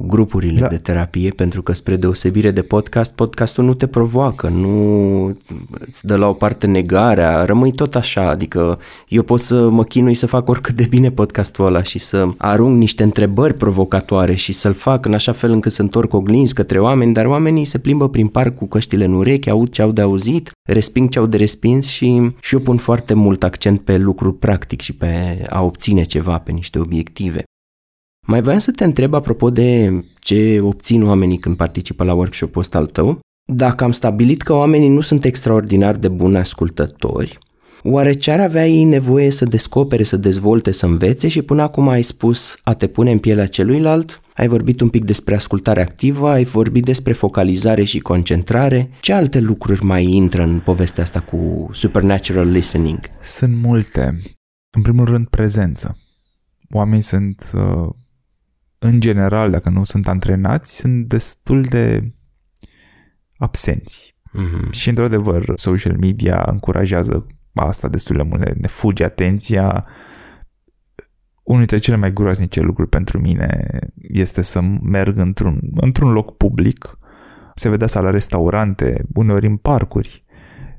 grupurile da. de terapie, pentru că spre deosebire de podcast, podcastul nu te provoacă, nu îți dă la o parte negarea, rămâi tot așa, adică eu pot să mă chinui să fac oricât de bine podcastul ăla și să arunc niște întrebări provocatoare și să-l fac în așa fel încât să întorc oglinzi către oameni, dar oamenii se plimbă prin parc cu căștile în urechi, aud ce au de auzit, resping ce au de respins și, și eu pun foarte mult accent pe lucruri practic și pe a obține ceva, pe niște obiective. Mai voiam să te întreb apropo de ce obțin oamenii când participă la workshop-ul ăsta al tău. Dacă am stabilit că oamenii nu sunt extraordinar de buni ascultători, oare ce ar avea ei nevoie să descopere, să dezvolte, să învețe și până acum ai spus a te pune în pielea celuilalt? Ai vorbit un pic despre ascultare activă, ai vorbit despre focalizare și concentrare. Ce alte lucruri mai intră în povestea asta cu supernatural listening? Sunt multe. În primul rând, prezență. Oamenii sunt, uh, în general, dacă nu sunt antrenați, sunt destul de absenți. Mm-hmm. Și, într-adevăr, social media încurajează asta destul de mult, ne fuge atenția. Unul dintre cele mai groaznice lucruri pentru mine este să merg într-un, într-un loc public, se vedea asta la restaurante, uneori în parcuri,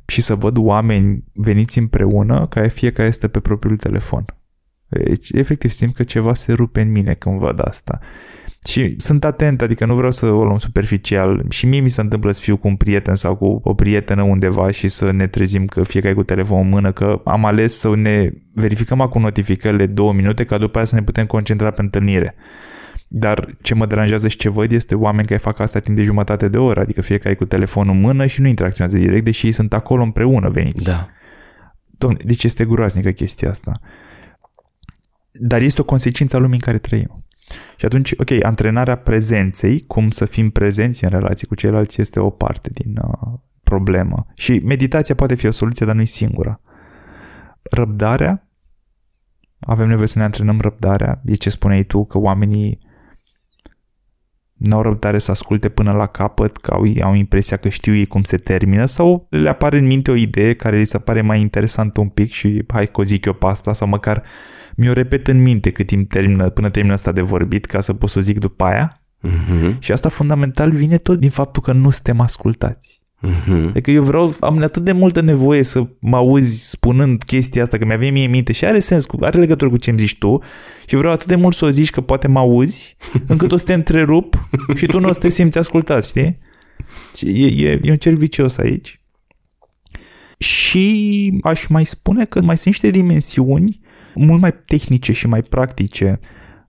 și să văd oameni veniți împreună, care fiecare este pe propriul telefon. Deci, efectiv, simt că ceva se rupe în mine când văd asta. Și sunt atent, adică nu vreau să o luăm superficial. Și mie mi se întâmplă să fiu cu un prieten sau cu o prietenă undeva și să ne trezim că fiecare cu telefonul în mână, că am ales să ne verificăm acum notificările două minute ca după aia să ne putem concentra pe întâlnire. Dar ce mă deranjează și ce văd este oameni care fac asta timp de jumătate de oră, adică fiecare cu telefonul în mână și nu interacționează direct, deși ei sunt acolo împreună veniți. Da. Domne, deci este groaznică chestia asta. Dar este o consecință a lumii în care trăim. Și atunci, ok, antrenarea prezenței, cum să fim prezenți în relații cu ceilalți, este o parte din uh, problemă. Și meditația poate fi o soluție, dar nu e singura. Răbdarea, avem nevoie să ne antrenăm răbdarea. E ce spuneai tu, că oamenii nu au răbdare să asculte până la capăt, că au, au impresia că știu ei cum se termină sau le apare în minte o idee care li se pare mai interesantă un pic și hai că o zic eu pe asta sau măcar mi-o repet în minte cât timp termină, până termină asta de vorbit ca să pot să o zic după aia. Uh-huh. Și asta fundamental vine tot din faptul că nu suntem ascultați. Uh-huh. Adică eu vreau, am atât de multă nevoie să mă auzi spunând chestia asta, că mi-a venit mie în minte și are sens, are legătură cu ce îmi zici tu și vreau atât de mult să o zici că poate mă auzi, <laughs> încât o să te întrerup și tu nu o să te simți ascultat, știi? E, e, e un cer vicios aici. Și aș mai spune că mai sunt niște dimensiuni mult mai tehnice și mai practice.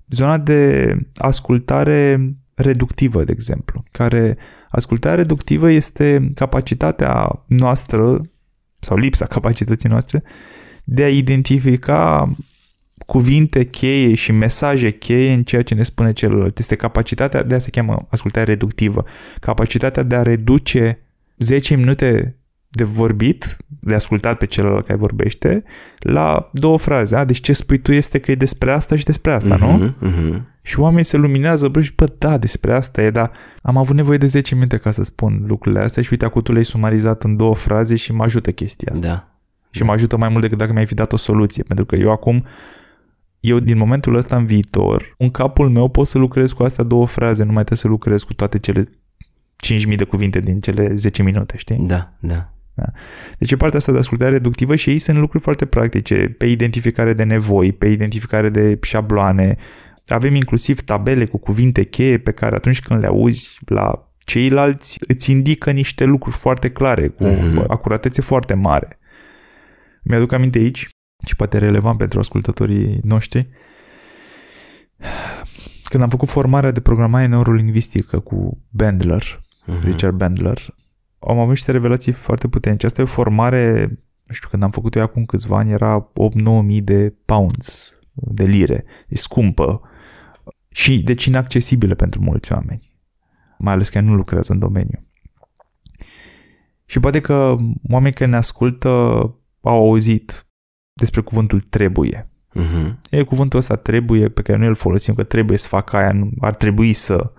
Zona de ascultare reductivă, de exemplu, care ascultarea reductivă este capacitatea noastră sau lipsa capacității noastre de a identifica cuvinte cheie și mesaje cheie în ceea ce ne spune celălalt. Este capacitatea, de a se cheamă ascultare reductivă, capacitatea de a reduce 10 minute de vorbit, de ascultat pe celălalt care vorbește, la două fraze. A, deci ce spui tu este că e despre asta și despre asta, uh-huh, nu? Uh-huh. Și oamenii se luminează, bă, și bă, da, despre asta e, dar am avut nevoie de 10 minute ca să spun lucrurile astea și uite, acum tu le-ai sumarizat în două fraze și mă ajută chestia asta. Da. Și da. mă ajută mai mult decât dacă mi-ai fi dat o soluție, pentru că eu acum eu din momentul ăsta în viitor, în capul meu pot să lucrez cu astea două fraze, nu mai trebuie să lucrez cu toate cele 5.000 de cuvinte din cele 10 minute, știi? Da, da. Da? Deci e partea asta de ascultare reductivă și ei sunt lucruri foarte practice, pe identificare de nevoi, pe identificare de șabloane. Avem inclusiv tabele cu cuvinte cheie pe care atunci când le auzi la ceilalți îți indică niște lucruri foarte clare, cu uh-huh. acuratețe foarte mare. Mi-aduc aminte aici, și poate relevant pentru ascultătorii noștri, când am făcut formarea de programare neurolingvistică cu Bandler, uh-huh. Richard Bandler, am avut niște revelații foarte puternice. Asta e o formare, nu știu, când am făcut-o eu acum câțiva ani, era 8-9 mii de pounds, de lire. E scumpă și deci inaccesibilă pentru mulți oameni. Mai ales că nu lucrează în domeniu. Și poate că oamenii care ne ascultă au auzit despre cuvântul trebuie. Uh-huh. E cuvântul ăsta trebuie pe care noi îl folosim, că trebuie să fac aia, ar trebui să...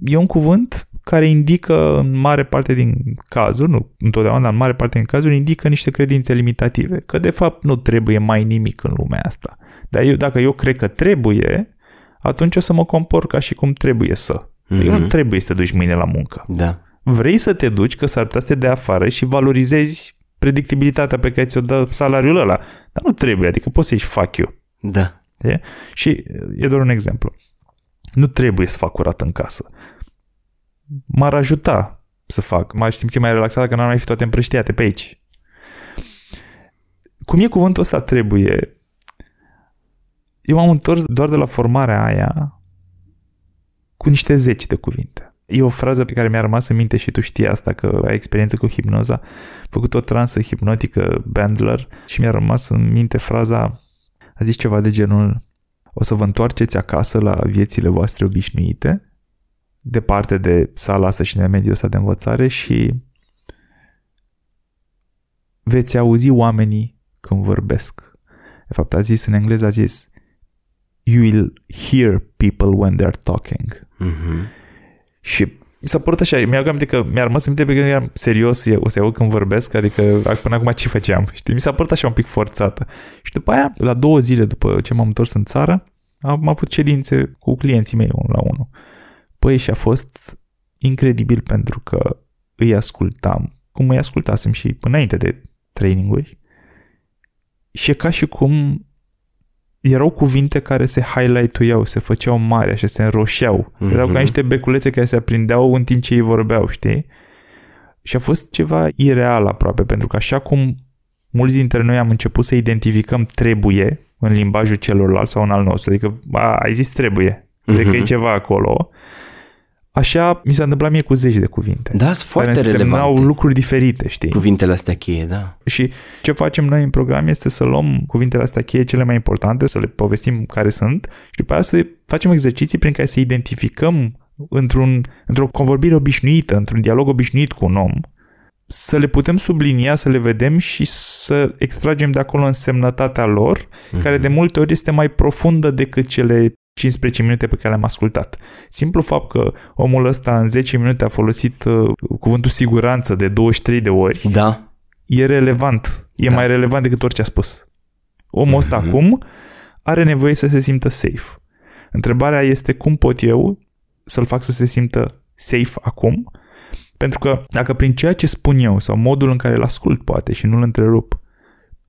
E un cuvânt care indică în mare parte din cazuri, nu întotdeauna, dar în mare parte din cazuri, indică niște credințe limitative. Că de fapt nu trebuie mai nimic în lumea asta. Dar eu, dacă eu cred că trebuie, atunci o să mă compor ca și cum trebuie să. Mm-hmm. Eu nu trebuie să te duci mâine la muncă. Da. Vrei să te duci că s-ar putea să te dea afară și valorizezi predictibilitatea pe care ți-o dă salariul ăla. Dar nu trebuie, adică poți să-i fac eu. Da. E? Și e doar un exemplu. Nu trebuie să fac curat în casă m-ar ajuta să fac. M-aș simți mai relaxat dacă n-ar mai fi toate împrăștiate pe aici. Cum e cuvântul ăsta trebuie? Eu m-am întors doar de la formarea aia cu niște zeci de cuvinte. E o frază pe care mi-a rămas în minte și tu știi asta, că ai experiență cu hipnoza. Am făcut o transă hipnotică Bandler și mi-a rămas în minte fraza, a zis ceva de genul o să vă întoarceți acasă la viețile voastre obișnuite, departe de sala asta și de mediul ăsta de învățare și veți auzi oamenii când vorbesc. De fapt, a zis în engleză, a zis you will hear people when they're talking. Mhm. Și mi s-a părut așa, mi-a aminte că mi-a rămas în minte pe când eram serios, o să iau când vorbesc, adică până acum ce făceam, știi? Mi s-a părut așa un pic forțată. Și după aia, la două zile după ce m-am întors în țară, am avut ședințe cu clienții mei unul la unul. Păi și a fost incredibil pentru că îi ascultam, cum îi ascultasem și înainte de traininguri. Și e ca și cum erau cuvinte care se highlight-uiau, se făceau mari, așa, se înroșeau. Mm-hmm. Erau ca niște beculețe care se aprindeau în timp ce ei vorbeau, știi? Și a fost ceva ireal aproape, pentru că așa cum mulți dintre noi am început să identificăm trebuie în limbajul celorlalți sau în al nostru, adică a, ai zis trebuie, mm-hmm. adică e ceva acolo, așa mi s-a întâmplat mie cu zeci de cuvinte. Da, sunt foarte care însemnau relevante. lucruri diferite, știi? Cuvintele astea cheie, da. Și ce facem noi în program este să luăm cuvintele astea cheie cele mai importante, să le povestim care sunt și după aceea să facem exerciții prin care să identificăm într-un, într-o convorbire obișnuită, într-un dialog obișnuit cu un om, să le putem sublinia, să le vedem și să extragem de acolo însemnătatea lor, mm-hmm. care de multe ori este mai profundă decât cele 15 minute pe care le-am ascultat. Simplu fapt că omul ăsta în 10 minute a folosit uh, cuvântul siguranță de 23 de ori, Da. e relevant. E Da. mai relevant decât orice a spus. Omul ăsta acum are nevoie să se simtă safe. Întrebarea este cum pot eu să-l fac să se simtă safe acum? Pentru că dacă prin ceea ce spun eu sau modul în care îl ascult poate și nu-l întrerup,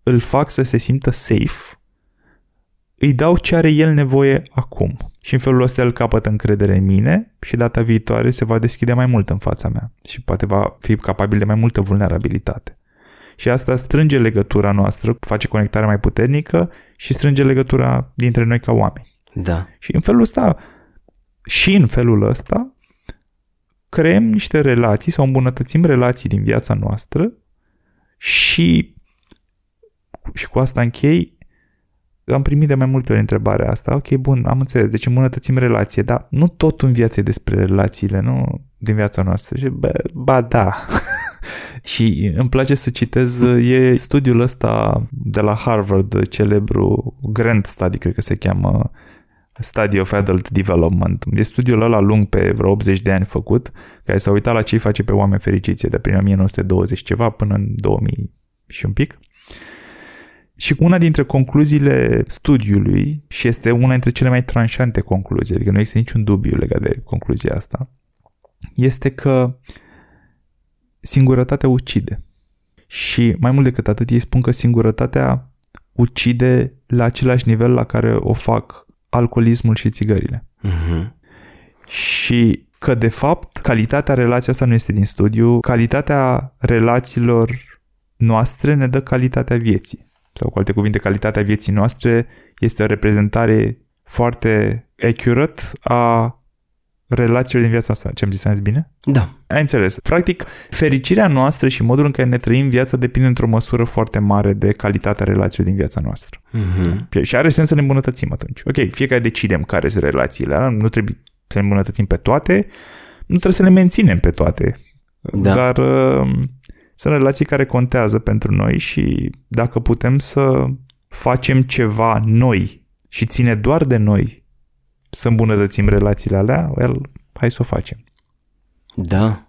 îl fac să se simtă safe, îi dau ce are el nevoie acum. Și în felul ăsta el capătă încredere în mine și data viitoare se va deschide mai mult în fața mea și poate va fi capabil de mai multă vulnerabilitate. Și asta strânge legătura noastră, face conectarea mai puternică și strânge legătura dintre noi ca oameni. Da. Și în felul ăsta, și în felul ăsta, creăm niște relații sau îmbunătățim relații din viața noastră și, și cu asta închei, am primit de mai multe ori întrebarea asta. Ok, bun, am înțeles. Deci îmbunătățim relație, dar nu tot în viață e despre relațiile, nu din viața noastră. Și, bă, ba da. <laughs> și îmi place să citez, e studiul ăsta de la Harvard, celebru Grant Study, cred că se cheamă, Study of Adult Development. E studiul ăla lung pe vreo 80 de ani făcut, care s-a uitat la ce îi face pe oameni fericiți de prin 1920 ceva până în 2000 și un pic. Și una dintre concluziile studiului, și este una dintre cele mai tranșante concluzii, adică nu există niciun dubiu legat de concluzia asta, este că singurătatea ucide. Și mai mult decât atât, ei spun că singurătatea ucide la același nivel la care o fac alcoolismul și țigările. Mhm. Și că, de fapt, calitatea relației asta nu este din studiu, calitatea relațiilor noastre ne dă calitatea vieții. Sau, cu alte cuvinte, calitatea vieții noastre este o reprezentare foarte accurate a relațiilor din viața asta. Ce am zis, am zis bine? Da. Ai înțeles. Practic, fericirea noastră și modul în care ne trăim viața depinde într-o măsură foarte mare de calitatea relațiilor din viața noastră. Mhm. Și are sens să ne îmbunătățim atunci. Ok, fiecare decidem care sunt relațiile. alea, Nu trebuie să ne îmbunătățim pe toate, nu trebuie să le menținem pe toate. Da. Dar uh, sunt relații care contează pentru noi și dacă putem să facem ceva noi și ține doar de noi să îmbunătățim relațiile alea, well, hai să o facem. Da.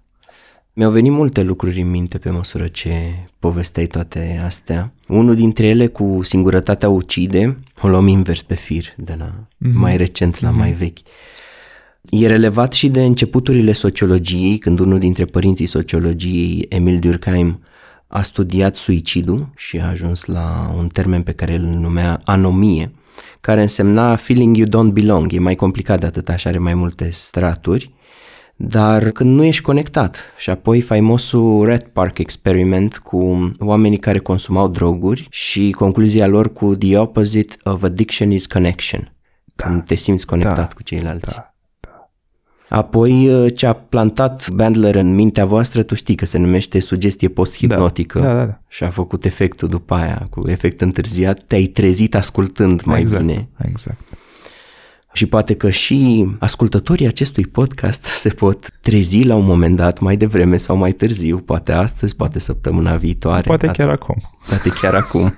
Mi-au venit multe lucruri în minte pe măsură ce povesteai toate astea. Unul dintre ele cu singurătatea ucide, o luăm invers pe fir, de la mm-hmm. mai recent la mm-hmm. mai vechi. E relevat și de începuturile sociologiei, când unul dintre părinții sociologiei, Emil Durkheim, a studiat suicidul și a ajuns la un termen pe care îl numea anomie, care însemna feeling you don't belong. E mai complicat de atât, așa are mai multe straturi, dar când nu ești conectat. Și apoi faimosul Red Park Experiment cu oamenii care consumau droguri și concluzia lor cu the opposite of addiction is connection. Când te simți conectat Da. cu ceilalți. Da. Apoi uh, ce a plantat Bandler în mintea voastră, tu știi că se numește sugestie post-hipnotică Da, da, da. și a făcut efectul după aia, cu efect întârziat, te-ai trezit ascultând mai exact, bine. Exact. Și poate că și ascultătorii acestui podcast <laughs> se pot trezi la un moment dat, mai devreme sau mai târziu, poate astăzi, poate săptămâna viitoare. Poate chiar acum. Poate chiar acum.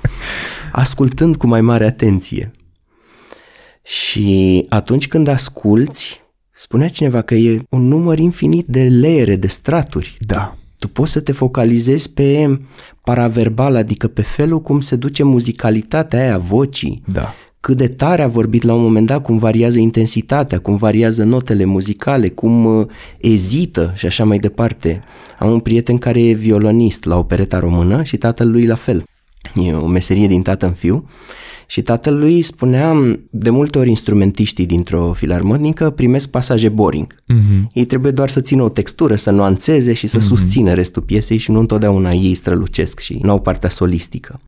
<laughs> Ascultând cu mai mare atenție. Și atunci când asculți, spunea cineva că e un număr infinit de leere, de straturi. Da. Tu poți să te focalizezi pe paraverbal, adică pe felul cum se duce muzicalitatea aia vocii, Da. cât de tare a vorbit la un moment dat, cum variază intensitatea, cum variază notele muzicale, cum uh, ezită și așa mai departe. Am un prieten care e violonist la opereta română și tatăl lui la fel. E o meserie din tată în fiu. Și tatăl lui spunea, de multe ori instrumentiștii dintr-o filarmonică primesc pasaje boring. Mm-hmm. Ei trebuie doar să țină o textură, să nuanțeze și să mm-hmm. susțină restul piesei și nu întotdeauna ei strălucesc și nu au partea solistică.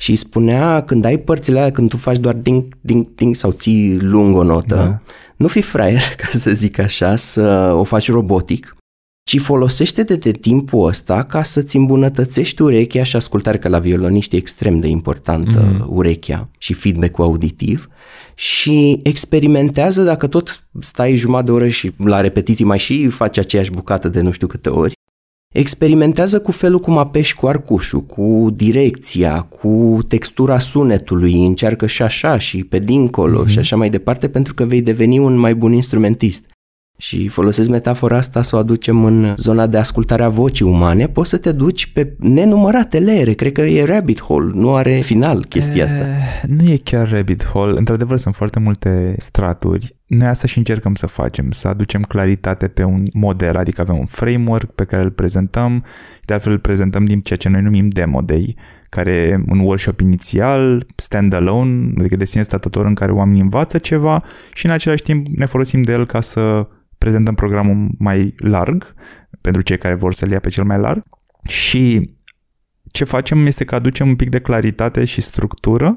Și spunea, când ai părțile alea, când tu faci doar ding, ding, ding sau ții lung o notă, Da. da. nu fi fraier, <laughs> ca să zic așa, să o faci robotic, ci folosește-te de timpul ăsta ca să-ți îmbunătățești urechea și ascultare, că la violoniști e extrem de importantă mm-hmm. urechea și feedback-ul auditiv și experimentează dacă tot stai jumătate de oră și la repetiții mai și faci aceeași bucată de nu știu câte ori, Experimentează cu felul cum apeși cu arcușul, cu direcția, cu textura sunetului, încearcă și așa și pe dincolo mm-hmm. și așa mai departe pentru că vei deveni un mai bun instrumentist. Și folosesc metafora asta să o aducem în zona de ascultare a vocii umane, poți să te duci pe nenumărate leere, cred că e rabbit hole, nu are final chestia asta. Eh, Nu e chiar rabbit hole. Într-adevăr, sunt foarte multe straturi. Noi asta și încercăm să facem, să aducem claritate pe un model, adică avem un framework pe care îl prezentăm și de altfel îl prezentăm din ceea ce noi numim Demo Day, care e un workshop inițial, stand-alone, adică de sine statător în care oamenii învață ceva și în același timp ne folosim de el ca să prezentăm programul mai larg, pentru cei care vor să-l ia pe cel mai larg. Și ce facem este că aducem un pic de claritate și structură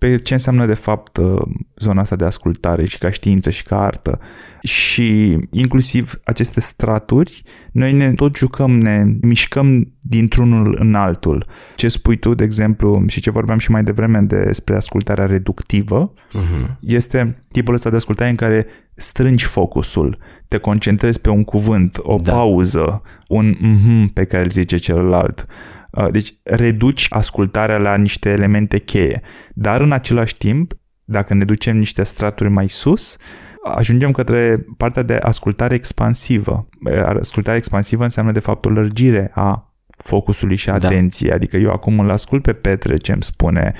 pe ce înseamnă de fapt uh, zona asta de ascultare și ca știință și ca artă. Și inclusiv aceste straturi, noi ne tot jucăm, ne mișcăm dintr-unul în altul. Ce spui tu, de exemplu, și ce vorbeam și mai devreme despre ascultarea reductivă, Uh-huh. este tipul ăsta de ascultare în care strângi focusul, te concentrezi pe un cuvânt, o Da. da. pauză, un mhm pe care îl zice celălalt. Uh, Deci reduci ascultarea la niște elemente cheie, dar în același timp, dacă ne ducem niște straturi mai sus, ajungem către partea de ascultare expansivă. Uh, Ascultare expansivă înseamnă de fapt o lărgire a focusului și a Da. atenției. Adică eu acum îl ascult pe Petre ce îmi spune,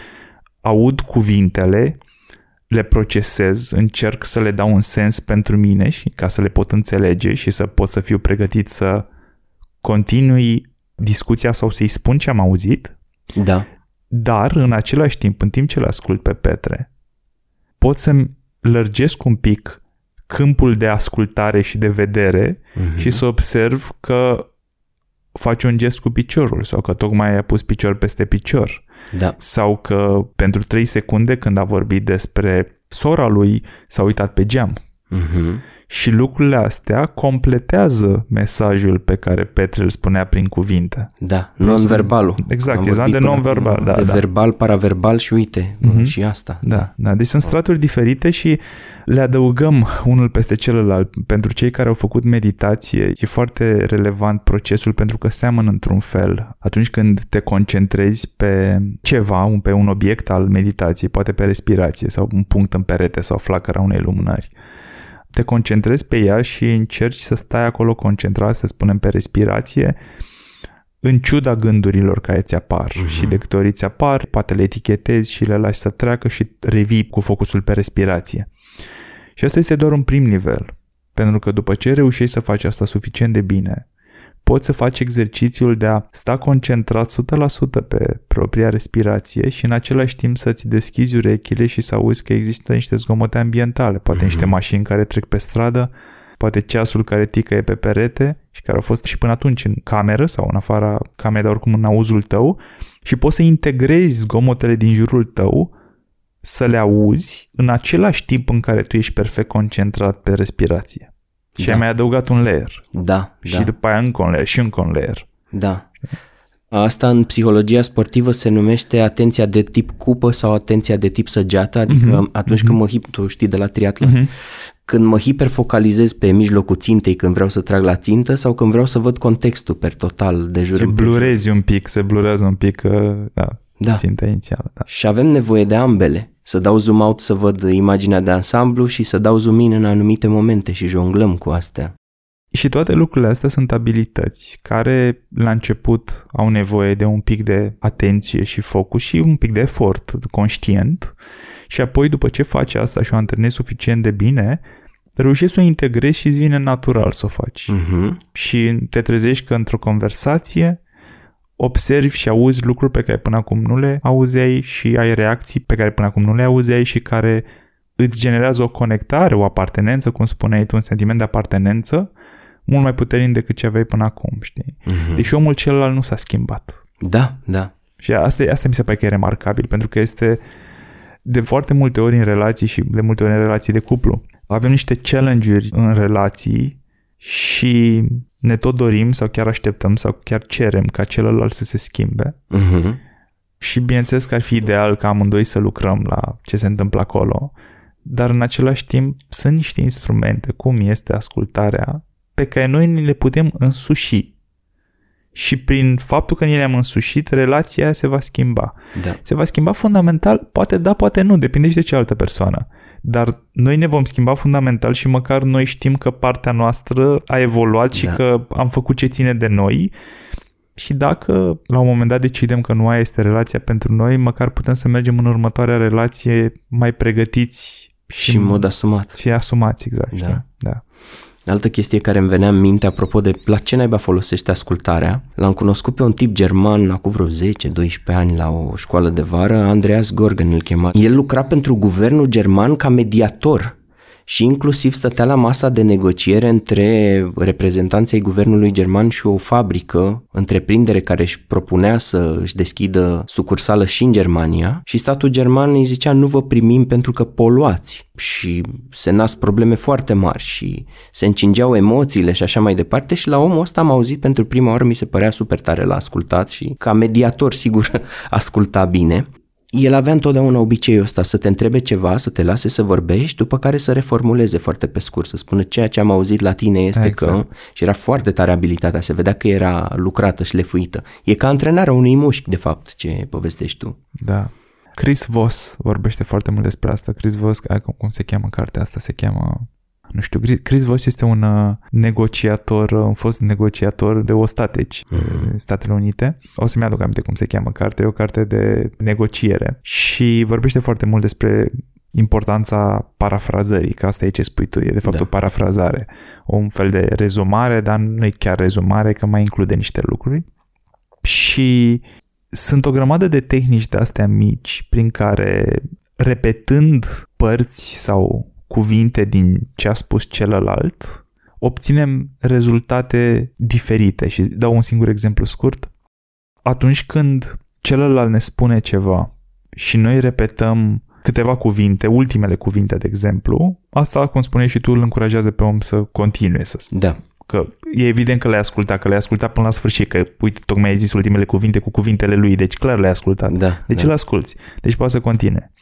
aud cuvintele, le procesez, încerc să le dau un sens pentru mine și ca să le pot înțelege și să pot să fiu pregătit să continui discuția sau să-i spun ce am auzit, Da. dar în același timp, în timp ce le ascult pe Petre, pot să-mi lărgesc un pic câmpul de ascultare și de vedere Mhm. și să observ că faci un gest cu piciorul sau că tocmai ai pus picior peste picior Da. sau că pentru 3 secunde când a vorbit despre sora lui s-a uitat pe geam. Mhm. Și lucrurile astea completează mesajul pe care Petre îl spunea prin cuvinte. Da, non-verbalul. Exact, Am e zona vorbit de până non-verbal, acum da, De da. verbal, paraverbal și uite, Mhm. și asta. Da, da, deci sunt straturi diferite și le adăugăm unul peste celălalt. Pentru cei care au făcut meditație, e foarte relevant procesul pentru că seamănă într-un fel. Atunci când te concentrezi pe ceva, un- pe un obiect al meditației, poate pe respirație sau un punct în perete sau flacăra unei lumânări, te concentrezi pe ea și încerci să stai acolo concentrat, să spunem, pe respirație, în ciuda gândurilor care ți apar Mhm. și de câte ori ți apar, poate le etichetezi și le lași să treacă și revii cu focusul pe respirație. Și asta este doar un prim nivel, pentru că după ce reușești să faci asta suficient de bine, poți să faci exercițiul de a sta concentrat 100% pe propria respirație și în același timp să-ți deschizi urechile și să auzi că există niște zgomote ambientale, poate Mhm. niște mașini care trec pe stradă, poate ceasul care ticăie pe perete și care au fost și până atunci în cameră sau în afara camerei, dar oricum în auzul tău și poți să integrezi zgomotele din jurul tău să le auzi în același timp în care tu ești perfect concentrat pe respirație. Și Da. ai mai adăugat un layer. Da, Și da, după aia încă un layer și încă un layer. da. Asta în psihologia sportivă se numește atenția de tip cupă sau atenția de tip săgeată, adică Mhm. atunci când mă hip, tu știi de la triatlon, când mă hiperfocalizez pe mijlocul țintei când vreau să trag la țintă sau când vreau să văd contextul per total de jur Și împrejur. blurezi un pic, se blurează un pic uh, da, Da. ținta inițială. Da. Și avem nevoie de ambele. Să dau zoom out să văd imaginea de ansamblu și să dau zoom in în anumite momente și jonglăm cu astea. Și toate lucrurile astea sunt abilități care la început au nevoie de un pic de atenție și focus și un pic de efort conștient și apoi după ce faci asta și o antrenezi suficient de bine, reușești să o integrezi și îți vine natural să o faci. Mhm. Și te trezești că într-o conversație observi și auzi lucruri pe care până acum nu le auzeai și ai reacții pe care până acum nu le auzeai și care îți generează o conectare, o apartenență, cum spuneai tu, un sentiment de apartenență mult mai puternic decât ce aveai până acum, știi? Mhm. Deși omul celălalt nu s-a schimbat. Da, da. Și asta, asta mi se pare că e remarcabil, pentru că este de foarte multe ori în relații și de multe ori în relații de cuplu. Avem niște challenge-uri în relații și ne tot dorim sau chiar așteptăm sau chiar cerem ca celălalt să se schimbe. Mhm. Și bineînțeles că ar fi ideal ca amândoi să lucrăm la ce se întâmplă acolo, dar în același timp sunt niște instrumente, cum este ascultarea, pe care noi ni le putem însuși. Și prin faptul că ni le-am însușit, relația aia se va schimba. Da. Se va schimba fundamental, poate da, poate nu, depinde și de cealaltă persoană. Dar noi ne vom schimba fundamental și măcar noi știm că partea noastră a evoluat și Da. că am făcut ce ține de noi și dacă la un moment dat decidem că nu aia este relația pentru noi, măcar putem să mergem în următoarea relație mai pregătiți Și în mod asumat. și asumați, exact. Da. știi? da. Altă chestie care îmi venea în minte apropo de la ce naiba folosește ascultarea, l-am cunoscut pe un tip german acum vreo 10-12 ani la o școală de vară, Andreas Gorgen îl chema. El lucra pentru guvernul german ca mediator și inclusiv stătea la masa de negociere între reprezentanții guvernului german și o fabrică, întreprindere care își propunea să își deschidă sucursală și în Germania. Și statul german îi zicea nu vă primim pentru că poluați. Și se nasc probleme foarte mari și se încingeau emoțiile și așa mai departe. Și la omul ăsta am auzit pentru prima oară, mi se părea super tare la ascultat și ca mediator sigur <laughs> asculta bine. El avea întotdeauna obiceiul ăsta să te întrebe ceva, să te lase să vorbești, după care să reformuleze foarte pe scurt, să spună ceea ce am auzit la tine este Exact. că... Și era foarte tare abilitatea, se vedea că era lucrată și lefuită. E ca antrenarea unui mușchi, de fapt, ce povestești tu. Da. Chris Voss vorbește foarte mult despre asta. Chris Voss, ai, cum, cum se cheamă cartea asta? Se cheamă... Nu știu, Chris- Chris Voss este un uh, negociator, uh, un fost negociator de ostateci Mhm. în Statele Unite. O să-mi aduc aminte cum se cheamă cartea, e o carte de negociere și vorbește foarte mult despre importanța parafrazării, că asta e ce spui tu, e de fapt Da. o parafrazare, un fel de rezumare, dar nu e chiar rezumare, că mai include niște lucruri. Și sunt o grămadă de tehnici de astea mici prin care repetând părți sau cuvinte din ce a spus celălalt, obținem rezultate diferite și dau un singur exemplu scurt. Atunci când celălalt ne spune ceva și noi repetăm câteva cuvinte, ultimele cuvinte, de exemplu, asta, cum spuneai și tu, îl încurajează pe om să continue să Da, că e evident că le-ai ascultat, că le-ai ascultat până la sfârșit, că uite, tocmai ai zis ultimele cuvinte cu cuvintele lui, deci clar le-ai ascultat. da. Deci da. îl asculți. Deci poate să continue.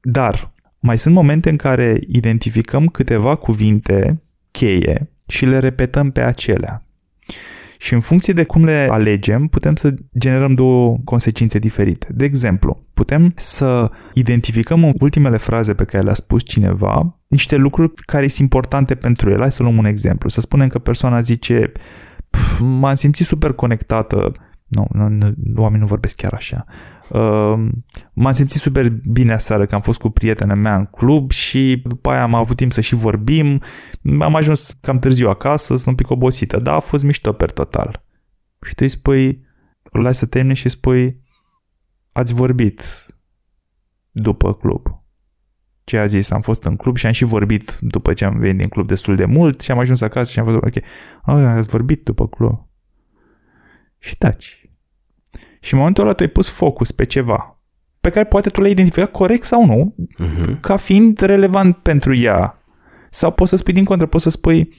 Dar mai sunt momente în care identificăm câteva cuvinte cheie și le repetăm pe acelea. Și în funcție de cum le alegem, putem să generăm două consecințe diferite. De exemplu, putem să identificăm în ultimele fraze pe care le-a spus cineva niște lucruri care sunt importante pentru el. Hai să luăm un exemplu. Să spunem că persoana zice "Pf, m-am simțit super conectată nu, nu, nu, oamenii nu vorbesc chiar așa. Uh, m-am simțit super bine aseară că am fost cu prietena mea în club și după aia am avut timp să și vorbim. Am ajuns cam târziu acasă, sunt un pic obosită, dar a fost mișto per total. Și tu îi spui, îl lași să termine și îi spui, ați vorbit după club. Ce a zis, am fost în club și am și vorbit după ce am venit din club destul de mult și am ajuns acasă și am văzut, ok, oh, ați vorbit după club. Și taci. Și în momentul ăla tu ai pus focus pe ceva. pe care poate tu le-ai identificat corect sau nu, Mhm. ca fiind relevant pentru ea. Sau poți să spui din contră, poți să spui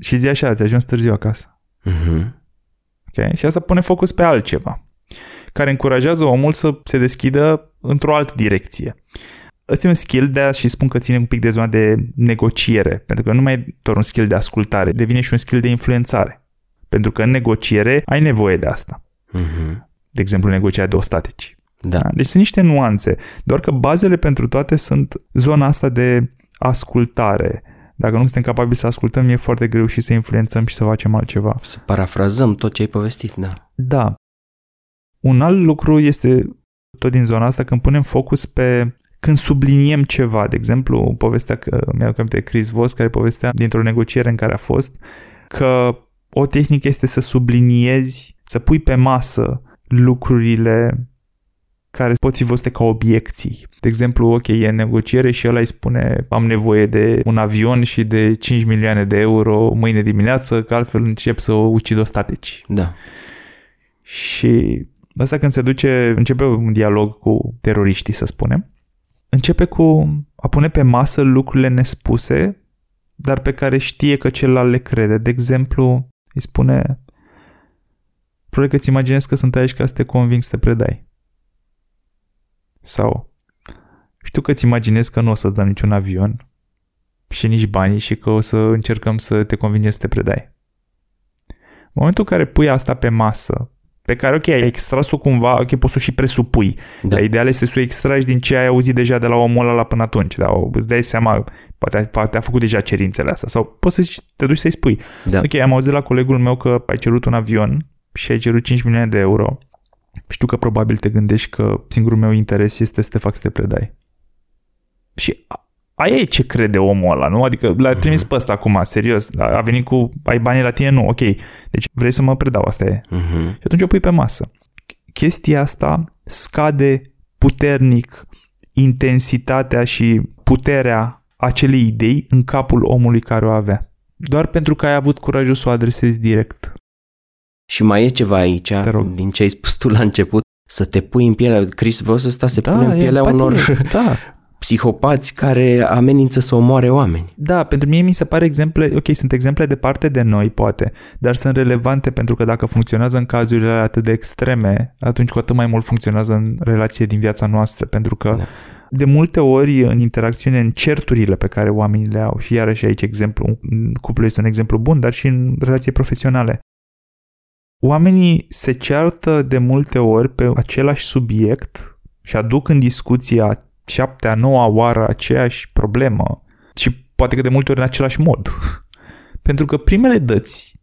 și zi așa, ți-a ajuns târziu acasă. Mhm. Okay? Și asta pune focus pe altceva, care încurajează omul să se deschidă într-o altă direcție. Ăsta e un skill de a și spun că ține un pic de zona de negociere, pentru că nu mai e doar un skill de ascultare, devine și un skill de influențare. Pentru că în negociere ai nevoie de asta. Mhm. De exemplu, negocierea de ostatici. Da. Da? Deci sunt niște nuanțe, doar că bazele pentru toate sunt zona asta de ascultare. Dacă nu suntem capabili să ascultăm, e foarte greu și să influențăm și să facem altceva. Să parafrazăm tot ce ai povestit, da. Da. Un alt lucru este tot din zona asta când punem focus pe când subliniem ceva, de exemplu, povestea că mi-am aminte de Chris Voss care povestea dintr-o negociere în care a fost că o tehnică este să subliniezi, să pui pe masă lucrurile care pot fi văzute ca obiecții. De exemplu, ok, e negociere și ăla îi spune am nevoie de un avion și de 5 milioane de euro mâine dimineață, că altfel încep să ucid ostatici. Da. Și asta când se duce, începe un dialog cu teroriștii, să spunem, începe cu a pune pe masă lucrurile nespuse, dar pe care știe că celălalt le crede. De exemplu, îi spune probabil că îți imaginezi că sunt aici ca să te conving să te predai. Sau știu că îți imaginezi că nu o să-ți dăm niciun avion și nici banii și că o să încercăm să te convingem să te predai. În momentul în care pui asta pe masă, pe care, ok, ai extras-o cumva, ok, poți să o și presupui. Da. Dar ideal este să o extragi din ce ai auzit deja de la omul ăla până atunci. Da? O- Îți dai seama, poate, poate a făcut deja cerințele astea. Sau poți să zici, te duci să-i spui. Da. Ok, am auzit de la colegul meu că ai cerut un avion și ai cerut 5 milioane de euro. Știu că probabil te gândești că singurul meu interes este să te fac să te predai. Și a- aia e ce crede omul ăla, nu? Adică l-a trimis pe ăsta acum, serios. A a venit cu, ai banii la tine? Nu, ok. Deci vrei să mă predau, asta e. Mhm. Și atunci o pui pe masă. Chestia asta scade puternic intensitatea și puterea acelei idei în capul omului care o avea. Doar pentru că ai avut curajul să o adresezi direct. Și mai e ceva aici, Te rog. din ce ai spus tu la început, să te pui în pielea, Chris Voss ăsta se pune în pielea empatie. unor <laughs> Da, psihopați care amenință să omoare oameni. da, pentru mine mi se pare exemple, ok, sunt exemple departe de noi, poate, dar sunt relevante pentru că dacă funcționează în cazurile alea atât de extreme, atunci cu atât mai mult funcționează în relație din viața noastră, pentru că Da. de multe ori în interacțiune, în certurile pe care oamenii le au, și iarăși aici exemplu, cuplul este un exemplu bun, dar și în relații profesionale. Oamenii se ceartă de multe ori pe același subiect și aduc în discuție a șaptea, noua oară aceeași problemă și poate că de multe ori în același mod. <laughs> Pentru că primele dăți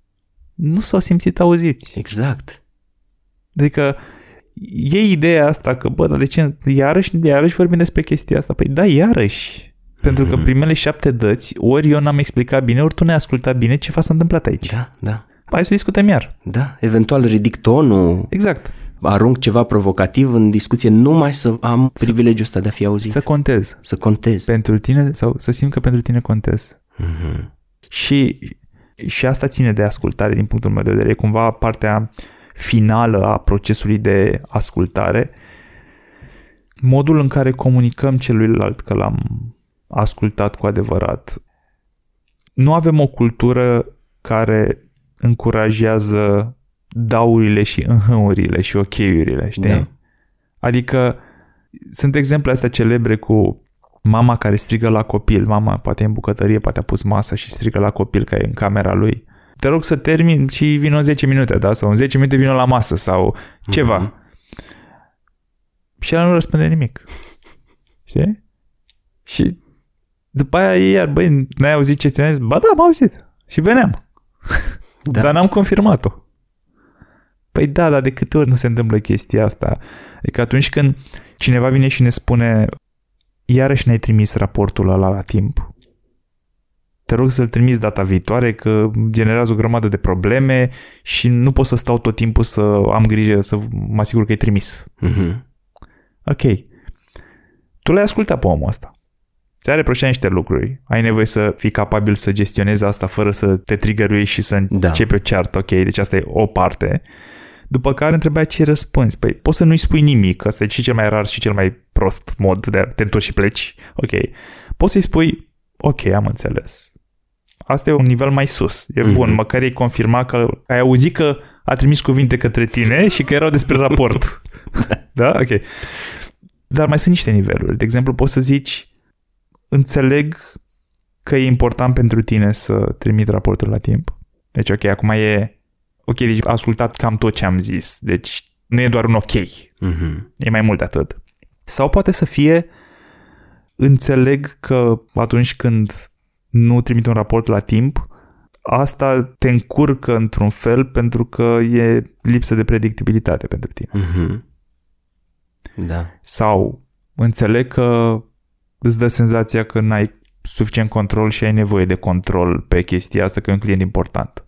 nu s-au simțit auziți. Exact. Adică e ideea asta că, bă, dar de ce, iarăși, iarăși vorbim despre chestia asta? Păi da, iarăși. Pentru că Mhm. primele șapte dăți, ori eu n-am explicat bine, ori tu n-ai ascultat bine ce s-a întâmplat aici. Da, da, Hai să discutăm iar. da. Eventual ridic tonul, Exact. arunc ceva provocativ în discuție numai să am privilegiul ăsta de a fi auzit. Să contez. Să contez. Pentru tine, sau să simt că pentru tine contez. Mhm. Și, și asta ține de ascultare din punctul meu de vedere. E cumva partea finală a procesului de ascultare. Modul în care comunicăm celuilalt că l-am ascultat cu adevărat. Nu avem o cultură care încurajează daurile și înhăurile și ok-urile, știi? Da. Adică sunt exemple astea celebre cu mama care strigă la copil, mama poate e în bucătărie, poate a pus masa și strigă la copil că e în camera lui. Te rog să termin și vină în 10 minute, da? Sau în 10 minute vină la masă sau ceva. Mhm. Și el nu răspunde nimic. Știi? Și după aia e iar, băi, n-ai auzit ce ți-am zis? Ba da, am auzit. Și veneam. Da. Dar n-am confirmat-o. Păi da, dar de câte ori nu se întâmplă chestia asta? Adică atunci când cineva vine și ne spune iarăși ne-ai trimis raportul ăla la timp. Te rog să-l trimiți data viitoare că generează o grămadă de probleme și nu pot să stau tot timpul să am grijă să mă asigur că e trimis. Mhm. Ok. Tu l-ai ascultat pe omul ăsta. Ți-a reproșat niște lucruri. Ai nevoie să fii capabil să gestionezi asta fără să te trigăruiești și să Da. începi o ceartă. Ok, deci asta e o parte. După care întrebai ce răspunzi. Păi poți să nu-i spui nimic, asta e și cel mai rar și cel mai prost mod de a te întorci și pleci. Ok. Poți să-i spui, ok, am înțeles. Asta e un nivel mai sus. E mm-hmm. bun, măcar ei confirma că ai auzit că a trimis cuvinte către tine și că erau despre raport. <laughs> da? Ok. Dar mai sunt niște niveluri. De exemplu, poți să zici, înțeleg că e important pentru tine să trimit raportul la timp. Deci, ok, acum e... Ok, deci a ascultat cam tot ce am zis. Deci nu e doar un ok. Mm-hmm. E mai mult de atât. Sau poate să fie înțeleg că atunci când nu trimit un raport la timp, asta te încurcă într-un fel pentru că e lipsă de predictibilitate pentru tine. Mm-hmm. Da. Sau înțeleg că îți dă senzația că n-ai suficient control și ai nevoie de control pe chestia asta, că e un client important.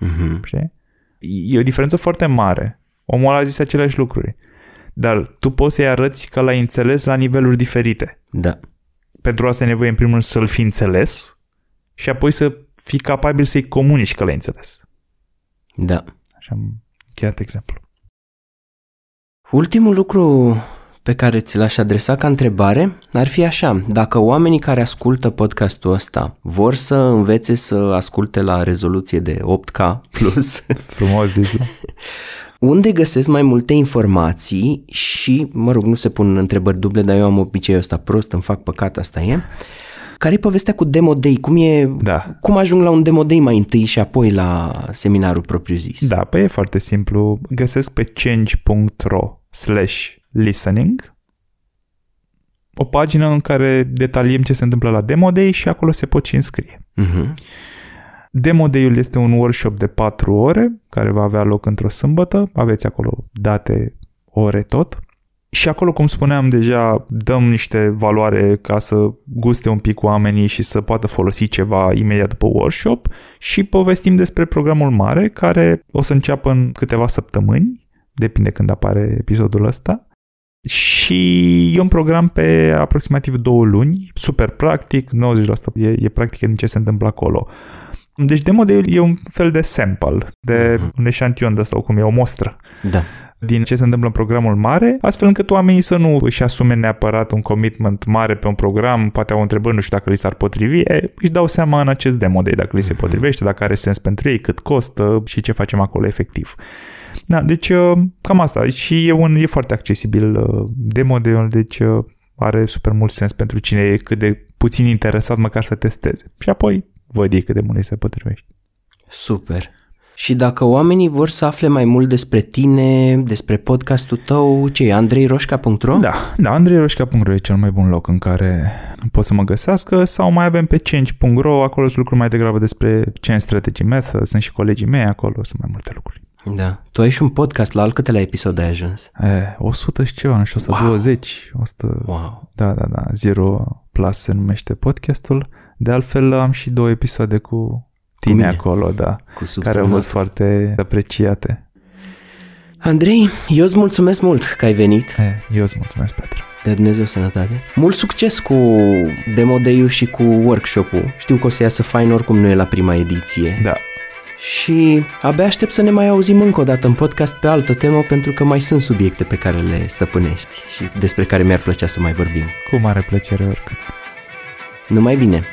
Mm-hmm. Știi? E o diferență foarte mare. Omul a zis aceleași lucruri. Dar tu poți să-i arăți că l-ai înțeles la niveluri diferite. Da. Pentru asta e nevoie, în primul rând, să-l fi înțeles și apoi să fii capabil să-i comunici că l-ai înțeles. Da. Așa am încheiat exemplu. Ultimul lucru pe care ți l-aș adresa ca întrebare ar fi așa, dacă oamenii care ascultă podcastul ăsta vor să învețe să asculte la rezoluție de 8K plus, <laughs> Frumos zis, da? unde găsesc mai multe informații și, mă rog, nu se pun întrebări duble, dar eu am obiceiul ăsta prost, îmi fac păcat, asta e. Care e povestea cu Demo Day? Cum, e, Da. cum ajung la un Demo Day mai întâi și apoi la seminarul propriu-zis? Da, păi e foarte simplu. Găsesc pe change.ro slash listening o pagină în care detaliem ce se întâmplă la Demo Day și acolo se pot și înscrie. Mhm. Demo Day-ul este un workshop de 4 ore care va avea loc într-o sâmbătă. Aveți acolo date, ore tot. Și acolo, cum spuneam deja, dăm niște valoare ca să guste un pic oamenii și să poată folosi ceva imediat după workshop și povestim despre programul mare care o să înceapă în câteva săptămâni, depinde când apare episodul ăsta. Și e un program pe aproximativ două luni, super practic, 90% e, e practic din ce se întâmplă acolo. Deci demo de e un fel de sample, de Mhm. un eșantion de asta, cum e o mostră Da. din ce se întâmplă în programul mare, astfel încât oamenii să nu își asume neapărat un commitment mare pe un program, poate au întrebări, nu știu dacă li s-ar potrivi, e, își dau seama în acest demo day dacă li se potrivește, dacă are sens pentru ei, cât costă și ce facem acolo efectiv. Da, deci uh, cam asta. Și e, un, e foarte accesibil uh, demo day deci uh, are super mult sens pentru cine e cât de puțin interesat măcar să testeze. Și apoi văd ei cât de mult îi se potrivește. Super. Și dacă oamenii vor să afle mai mult despre tine, despre podcastul tău, ce e, andreiroșca.ro? Da, da, andreiroșca.ro e cel mai bun loc în care pot să mă găsească sau mai avem pe change.ro, acolo sunt lucruri mai degrabă despre Change Strategy Method, sunt și colegii mei acolo, sunt mai multe lucruri. Da. Tu ai și un podcast, la al câtelea episod ai ajuns? E, 100 și ceva, nu știu, 120, 100... Wow. Da, da, da, Zero Plus se numește podcastul. De altfel am și două episoade cu tine mine. acolo, da, Cu care au subsemnat. fost foarte apreciate. Andrei, eu îți mulțumesc mult că ai venit. E, eu îți mulțumesc, Petra. De Dumnezeu sănătate. Mult succes cu demo day și cu workshop-ul. Știu că o să iasă fain, oricum nu e la prima ediție. Da, Și abia aștept să ne mai auzim încă o dată în podcast pe altă temă, pentru că mai sunt subiecte pe care le stăpânești și despre care mi-ar plăcea să mai vorbim. cu mare plăcere oricât. Numai bine!